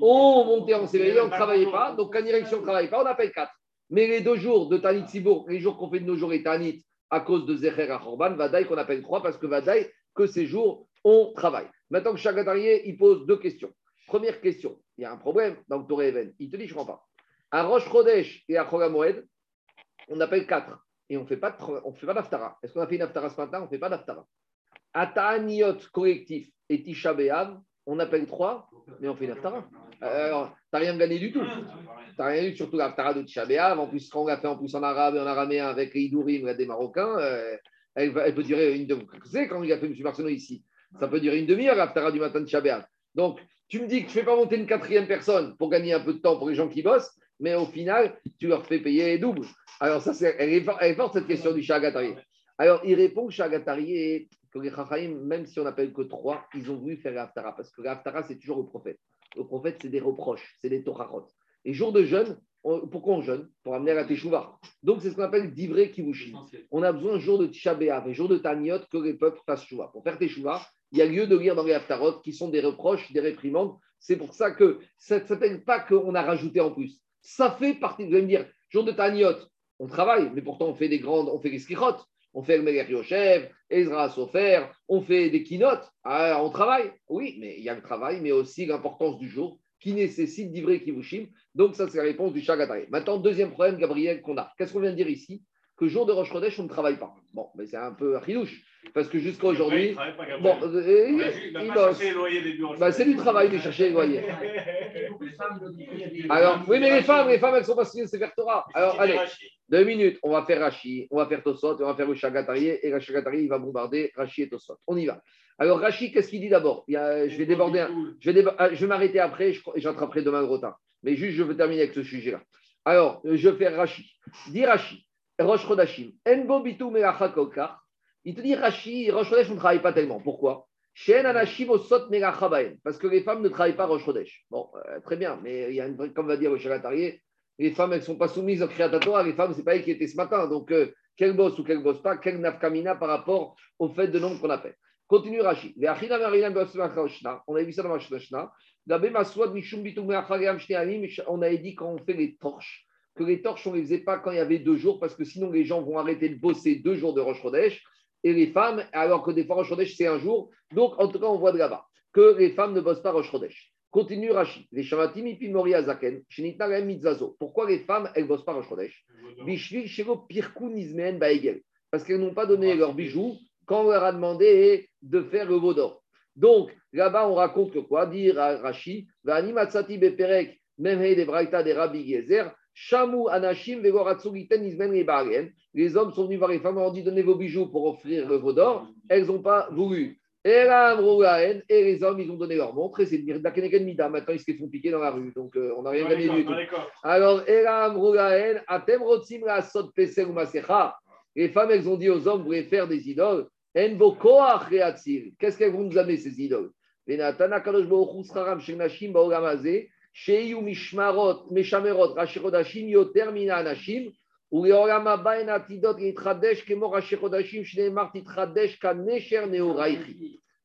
ont monté en CVI, on ne travaillait pas. Donc, en direction ne travaille pas, on appelle quatre. Mais les deux jours de Ta'anit Sibour, les jours qu'on fait de nos jours et Ta'anit, à cause de Zecher Achorban, Vadaï qu'on appelle trois, parce que Vadaï, que ces jours, on travaille. Maintenant que chaque il pose deux questions. Première question, il y a un problème dans le Torah Even. Il te dit, je ne comprends pas. À Rosh Chodesh et à Chogamoed, on appelle quatre et on ne fait pas d'aftara. Est-ce qu'on a fait une aftara ce matin? On ne fait pas d'aftara. Ataniot collectif et Tisha on appelle trois, mais on fait une aftara. Alors, tu n'as rien gagné du tout. Tu n'as rien eu, surtout l'aftara de Tisha En plus, quand on l'a fait en plus en arabe et en araméen avec les Idourim, des Marocains, euh, elle, peut durer une demi-heure. Quand il a fait M. Marceau ici, ça peut durer une demi-heure, l'aftara du matin de Tisha Donc, tu me dis que tu ne fais pas monter une quatrième personne pour gagner un peu de temps pour les gens qui bossent, mais au final, tu leur fais payer double. Alors, ça, c'est, elle, est, forte, cette question du Shagatari. Alors, il répond que Shagatari, que les même si on n'appelle que trois, ils ont voulu faire l'Aftara, parce que l'Aftara, c'est toujours le prophète. Le prophète, c'est des reproches, c'est des Torahot. Et jour de jeûne, pourquoi on jeûne? Pour amener à la Teshuvah. Donc, c'est ce qu'on appelle divré kivushi. On a besoin, jour de Tisha et jour de Taniot, que les peuples fassent Shuvah. Pour faire Teshuvah, il y a lieu de lire dans les Haftarot qui sont des reproches, des réprimandes. C'est pour ça que ça ne s'appelle pas qu'on a rajouté en plus. Ça fait partie, vous allez me dire, jour de Taniot, on travaille, mais pourtant on fait des grandes, on fait des skirotes, on fait le Meler Yoshev, Ezra Sofer, on fait des keynotes, ah, on travaille. Oui, mais il y a le travail, mais aussi l'importance du jour qui nécessite d'ivrer Kivushim. Donc, ça, c'est la réponse du Chagatari. Maintenant, deuxième problème, Gabriel, qu'on. Qu'est-ce qu'on vient de dire ici? Que jour de Rosh Chodesh, on ne travaille pas. Bon, mais c'est un peu ridouche. Parce que jusqu'à aujourd'hui. Bon, euh, il, bah, c'est du travail de chercher les loyers. Alors, oui, mais les femmes, les femmes, elles sont pas signées, c'est faire Torah. Alors, allez, deux minutes, on va faire Rashi, on va faire Tosot, on va faire le Chagatarié, et le Chagatarié, il va bombarder Rashi et Tosot. On y va. Alors, Rashi, qu'est-ce qu'il dit d'abord? Je vais déborder, un, je vais, ah, je vais m'arrêter après, j'attraperai demain le retard. Mais juste, je veux terminer avec ce sujet-là. Alors, je vais faire Rashi. Dis Rashi, Rosh Il te dit Rashi, Rosh Chodesh, on ne travaille pas tellement. Pourquoi? Parce que les femmes ne travaillent pas Rosh Chodesh. Bon, euh, très bien, mais il y a une comme va dire Chagatarié, les femmes, elles ne sont pas soumises au Kriatatora. Les femmes, ce n'est pas elles qui étaient ce matin. Donc, euh, quelle bosse ou quelle bosse pas, quelle nafkamina par rapport au fait de nombre qu'on appelle. Continue Rashi. On a vu ça dans. On avait dit quand on fait les torches, que les torches, on ne les faisait pas quand il y avait deux jours, parce que sinon les gens vont arrêter de bosser deux jours de Rosh Chodesh, et les femmes, alors que des fois Rosh Chodesh, c'est un jour. Donc, en tout cas, on voit de là-bas que les femmes ne bossent pas Rosh Chodesh. Continue Rashi. Les Shamatim Ipimori Azaken, Mitzazo. Pourquoi les femmes, elles ne bossent pas Rosh Chodesh Parce qu'elles n'ont pas donné leurs bijoux quand on leur a demandé de faire le veau d'or. Donc, là-bas, on raconte que quoi Dire à Rashi, Matsati Beperek, de Braïta de Rabbi Gezer, Shamu Anashim Les hommes sont venus voir les femmes, ont dit donnez vos bijoux pour offrir le veau d'or. Elles n'ont pas voulu. Et les hommes, ils ont donné leur montre et c'est Mida. Maintenant, ils se font piquer dans la rue. Donc, euh, on n'a rien gagné du tout. Alors, Atem Rotzim la Sot Pesel ou Les femmes, elles ont dit aux hommes, vous voulez faire des idoles? Qu'est-ce qu'elles vont nous amener, ces idoles?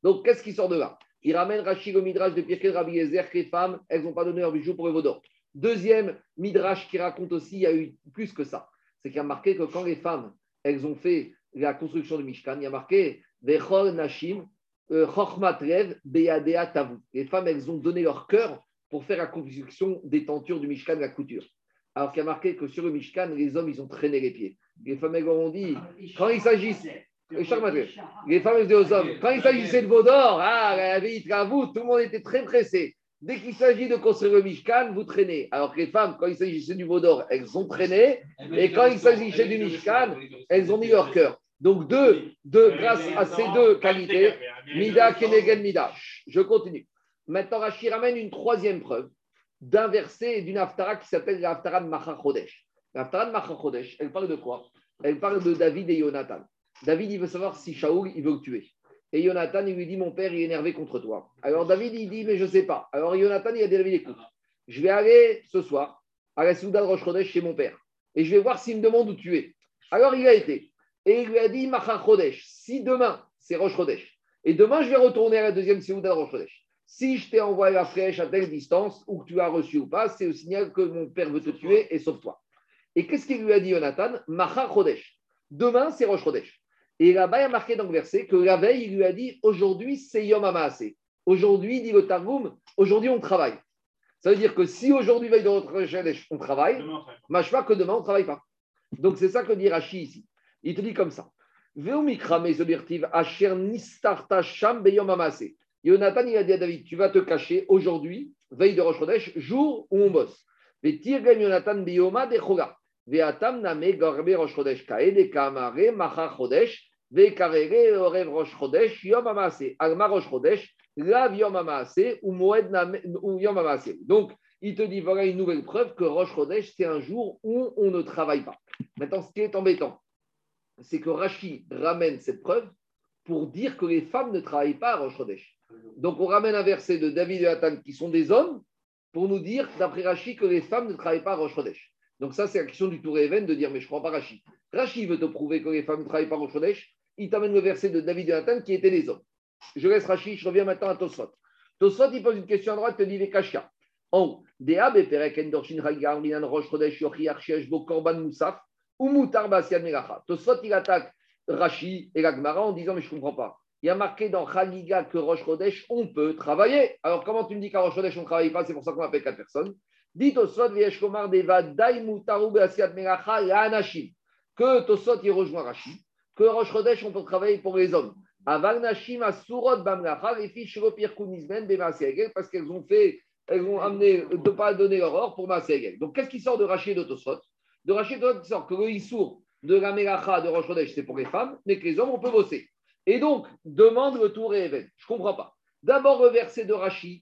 Donc, qu'est-ce qui sort de là? Il ramène Rashi au Midrash de Pirkei Rabbi Ezer, que les femmes, elles n'ont pas donné leur bijou pour le vaudor. Deuxième Midrash qui raconte aussi, il y a eu plus que ça. C'est qu'il y a marqué que quand les femmes, elles ont fait la construction du Mishkan, il y a marqué Vechol Nashim, euh, Les femmes, elles ont donné leur cœur pour faire la construction des tentures du Mishkan, la couture. Alors qu'il y a marqué que sur le Mishkan, les hommes, ils ont traîné les pieds. Les femmes, elles ont dit, quand il s'agissait, les femmes disaient aux hommes, quand il s'agissait de Vaudor, ah, vous, tout le monde était très pressé. Dès qu'il s'agit de construire le Mishkan, vous traînez. Alors que les femmes, quand il s'agissait du Vaudor, elles ont traîné. Et quand il s'agissait du Mishkan, elles ont mis leur cœur. Donc, deux, deux grâce à ces deux qualités, Mida, Kenegen, Mida. Je continue. Maintenant, Rachid ramène une troisième preuve d'un verset et d'une haftara qui s'appelle la de Macha Chodesh. La de Macha Chodesh, elle parle de quoi? Elle parle de David et Jonathan. David, il veut savoir si Shaoul, il veut le tuer. Et Jonathan, il lui dit Mon père, il est énervé contre toi. Alors David, il dit Mais je ne sais pas. Alors Jonathan, il a dit David, écoute, je vais aller ce soir à la Souda de Chodesh chez mon père. Et je vais voir s'il me demande où tu es. Alors il a été. Et il lui a dit Macha Chodesh, si demain, c'est Chodesh, et demain, je vais retourner à la deuxième Souda de. Si je t'ai envoyé la flèche à telle distance, ou que tu as reçu ou pas, c'est le signal que mon père veut te tuer et sauve-toi. Et qu'est-ce qu'il lui a dit, Jonathan? Macha Chodesh. Demain, c'est Rosh Chodesh. Et là-bas, il y a marqué dans le verset que la veille, il lui a dit aujourd'hui, c'est Yom Amaase. Aujourd'hui, dit le Targum, aujourd'hui, on travaille. Ça veut dire que si aujourd'hui, veille de Rosh Chodesh, on travaille, pas que demain, on ne travaille pas. Donc, c'est ça que dit Rashi ici. Il te dit comme ça. Asher Nistarta Sham Beyom Amaase. Jonathan, il a dit à David, tu vas te cacher aujourd'hui, veille de Rosh Chodesh, jour où on bosse. Rosh Chodesh Chodesh orev Rosh Chodesh yom Rosh Chodesh lav yom yom. Donc, il te dit, voilà une nouvelle preuve que Rosh Chodesh, c'est un jour où on ne travaille pas. Maintenant, ce qui est embêtant, c'est que Rashi ramène cette preuve pour dire que les femmes ne travaillent pas à Rosh Chodesh. Donc, on ramène un verset de David et Nathan qui sont des hommes pour nous dire, d'après Rachi, que les femmes ne travaillent pas à Rosh Chodesh. Donc, ça, c'est la question du tour Even de dire, mais je ne crois pas Rachi. Rachi veut te prouver que les femmes ne travaillent pas à Rosh Chodesh. Il t'amène le verset de David et Nathan qui étaient des hommes. Je laisse Rachi, je reviens maintenant à Tosfot. Tosfot, il pose une question à droite, il te dit. En Bo Korban Moussaf, ou. Tosfot, il attaque Rachi et Gagmara en disant, mais je ne comprends pas il y a marqué dans Khaliga que Roche Chodesh, on peut travailler. Alors, comment tu me dis qu'à Roche Chodesh, on ne travaille pas? C'est pour ça qu'on appelle quatre personnes. Dites au Sod, Komar Deva, Mutaru, Melacha, Anashim. que Tosot y rejoint Rachid, que Rosh Chodesh, on peut travailler pour les hommes. Aval Nashim Asurot Bamlacha, les filles Shiropir Kunizben parce qu'elles ont fait, elles ont amené de pas donner leur or pour Maasegel. Donc qu'est-ce qui sort de Rachid de Tosot? De Rachid de qui sort que le Issour de la Melacha de Rosh Chodesh, c'est pour les femmes, mais que les hommes, on peut bosser. Et donc, demande le tour et événement. Je ne comprends pas. D'abord, le verset de Rachid,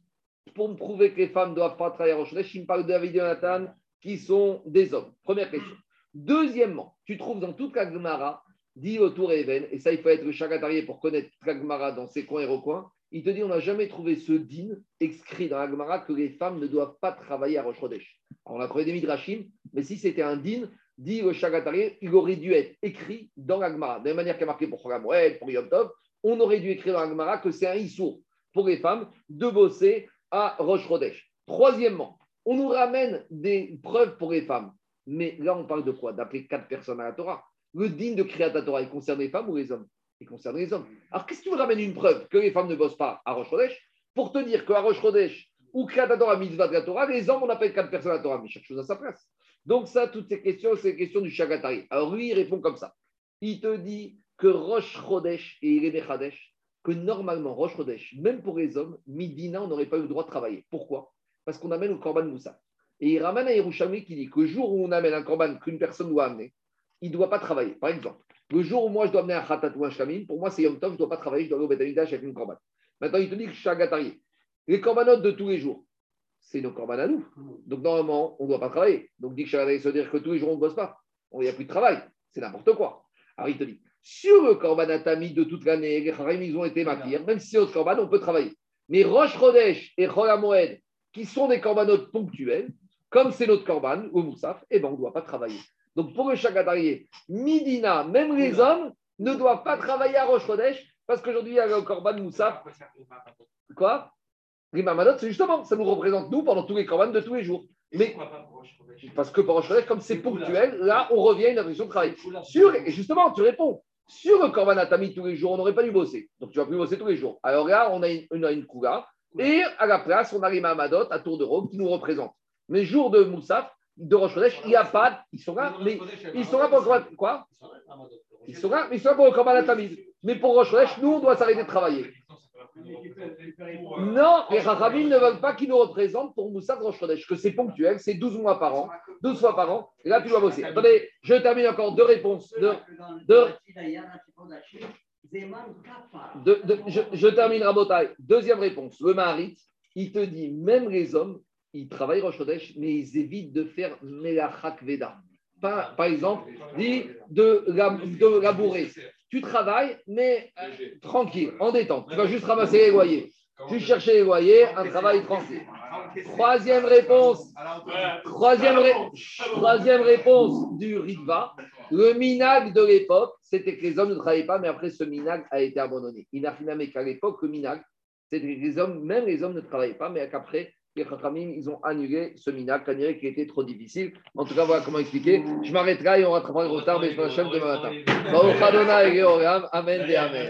pour me prouver que les femmes ne doivent pas travailler à Chodesh, il me parle de David et Jonathan, qui sont des hommes. Première question. Deuxièmement, tu trouves dans toute la dit autour et Even, et ça, il faut être le chagatarié pour connaître la dans ses coins et recoins, il te dit on n'a jamais trouvé ce din écrit dans la que les femmes ne doivent pas travailler à Rosh Chodesh. on a trouvé des midrashim, mais si c'était un din, dit le chagatarié, il aurait dû être écrit dans la Gemara. De la manière qu'il a marqué pour Chogamouel, pour Yom Tov, on aurait dû écrire dans la Gemara que c'est un issour pour les femmes de bosser à Rosh Chodesh. Troisièmement, on nous ramène des preuves pour les femmes. Mais là, on parle de quoi? D'appeler quatre personnes à la Torah. Le digne de Kriyat Torah, il concerne les femmes ou les hommes? Il concerne les hommes. Alors, qu'est-ce qui vous ramène une preuve que les femmes ne bossent pas à Rosh Chodesh? Pour te dire qu'à Rosh Chodesh ou Kriyat Torah, mitzvah de la Torah, les hommes, on appelle quatre personnes à la Torah, mais chaque chose à sa place. Donc, ça, toutes ces questions, c'est les questions du Shagatari. Alors, lui, il répond comme ça. Il te dit que Rosh Chodesh et Irene Chadesh, que normalement, Rosh Chodesh, même pour les hommes, Midina, on n'aurait pas eu le droit de travailler. Pourquoi? Parce qu'on amène au Korban Moussa. Et il ramène à Yerushalmi qui dit que le jour où on amène un Korban qu'une personne doit amener, il ne doit pas travailler. Par exemple, le jour où moi je dois amener un Khatat ou un Shlamim, pour moi c'est Yom Tov, je ne dois pas travailler, je dois aller au Betamidash avec une Korban. Maintenant, il te dit que je. Les Korbanotes de tous les jours, c'est nos Korban à nous. Donc normalement, on ne doit pas travailler. Donc dit que veut dire que tous les jours on ne bosse pas. Il n'y a plus de travail. C'est n'importe quoi. Alors il te dit, sur le Korban Atami de toute l'année, les Kharim, ils ont été matir, même si c'est autre Korban, on peut travailler. Mais Roche Chodesh et Moed, qui sont des Korbanotes ponctuels, comme c'est notre Korban ou Moussaf, eh ben, on ne doit pas travailler. Donc pour le Chagatarié, Midina, même les hommes, ne doivent pas travailler à Rosh Chodesh parce qu'aujourd'hui, il y a le Korban Moussaf. Quoi? Rimamadot, c'est justement, ça nous représente nous pendant tous les Korban de tous les jours. Mais parce que pour comme c'est ponctuel, là, on revient à une attribution de travail. Sur, et justement, tu réponds. Sur le Korban Atami tous les jours, on n'aurait pas dû bosser. Donc tu vas plus bosser tous les jours. Alors là, on a une, une, une Et à la place, on a Rimamadot à tour de rôle qui nous représente. Mais jour de Moussaf, de Rosh Chodesh, il n'y a pas, ils sont là, mais ils sont là pour le quoi Ils sont là, mais ils sont là pour le Korban Tamid. Mais pour Rosh Chodesh, nous, on doit s'arrêter de travailler. Non, les Rachamim ne veulent pas qu'ils nous représentent pour Moussa Rosh que c'est ponctuel, c'est 12 mois par an, 12 fois par an, et là tu dois bosser. Attendez, je termine encore deux réponses. De, de, de, je, termine Rabotai. Deuxième réponse. Le Maharit, il te dit, même les hommes, ils travaillent Rosh mais ils évitent de faire Melachak Veda. Par, par exemple, dit de, de labourer. Tu travailles, mais tranquille, en détente. Tu vas juste ramasser les loyers. Tu cherches les loyers, un travail tranquille. Troisième réponse. Troisième, troisième réponse du Ritva. Le minag de l'époque, c'était que les hommes ne travaillaient pas, mais après ce minag a été abandonné. Il n'a finalement qu'à l'époque, le minag, c'était que les hommes, même les hommes ne travaillaient pas, mais qu'après, ils ont annulé ce minac, qui était trop difficile. En tout cas, voilà comment expliquer. Je m'arrêterai et on rattrapera le retard, mais je me demain matin. Amen et Amen.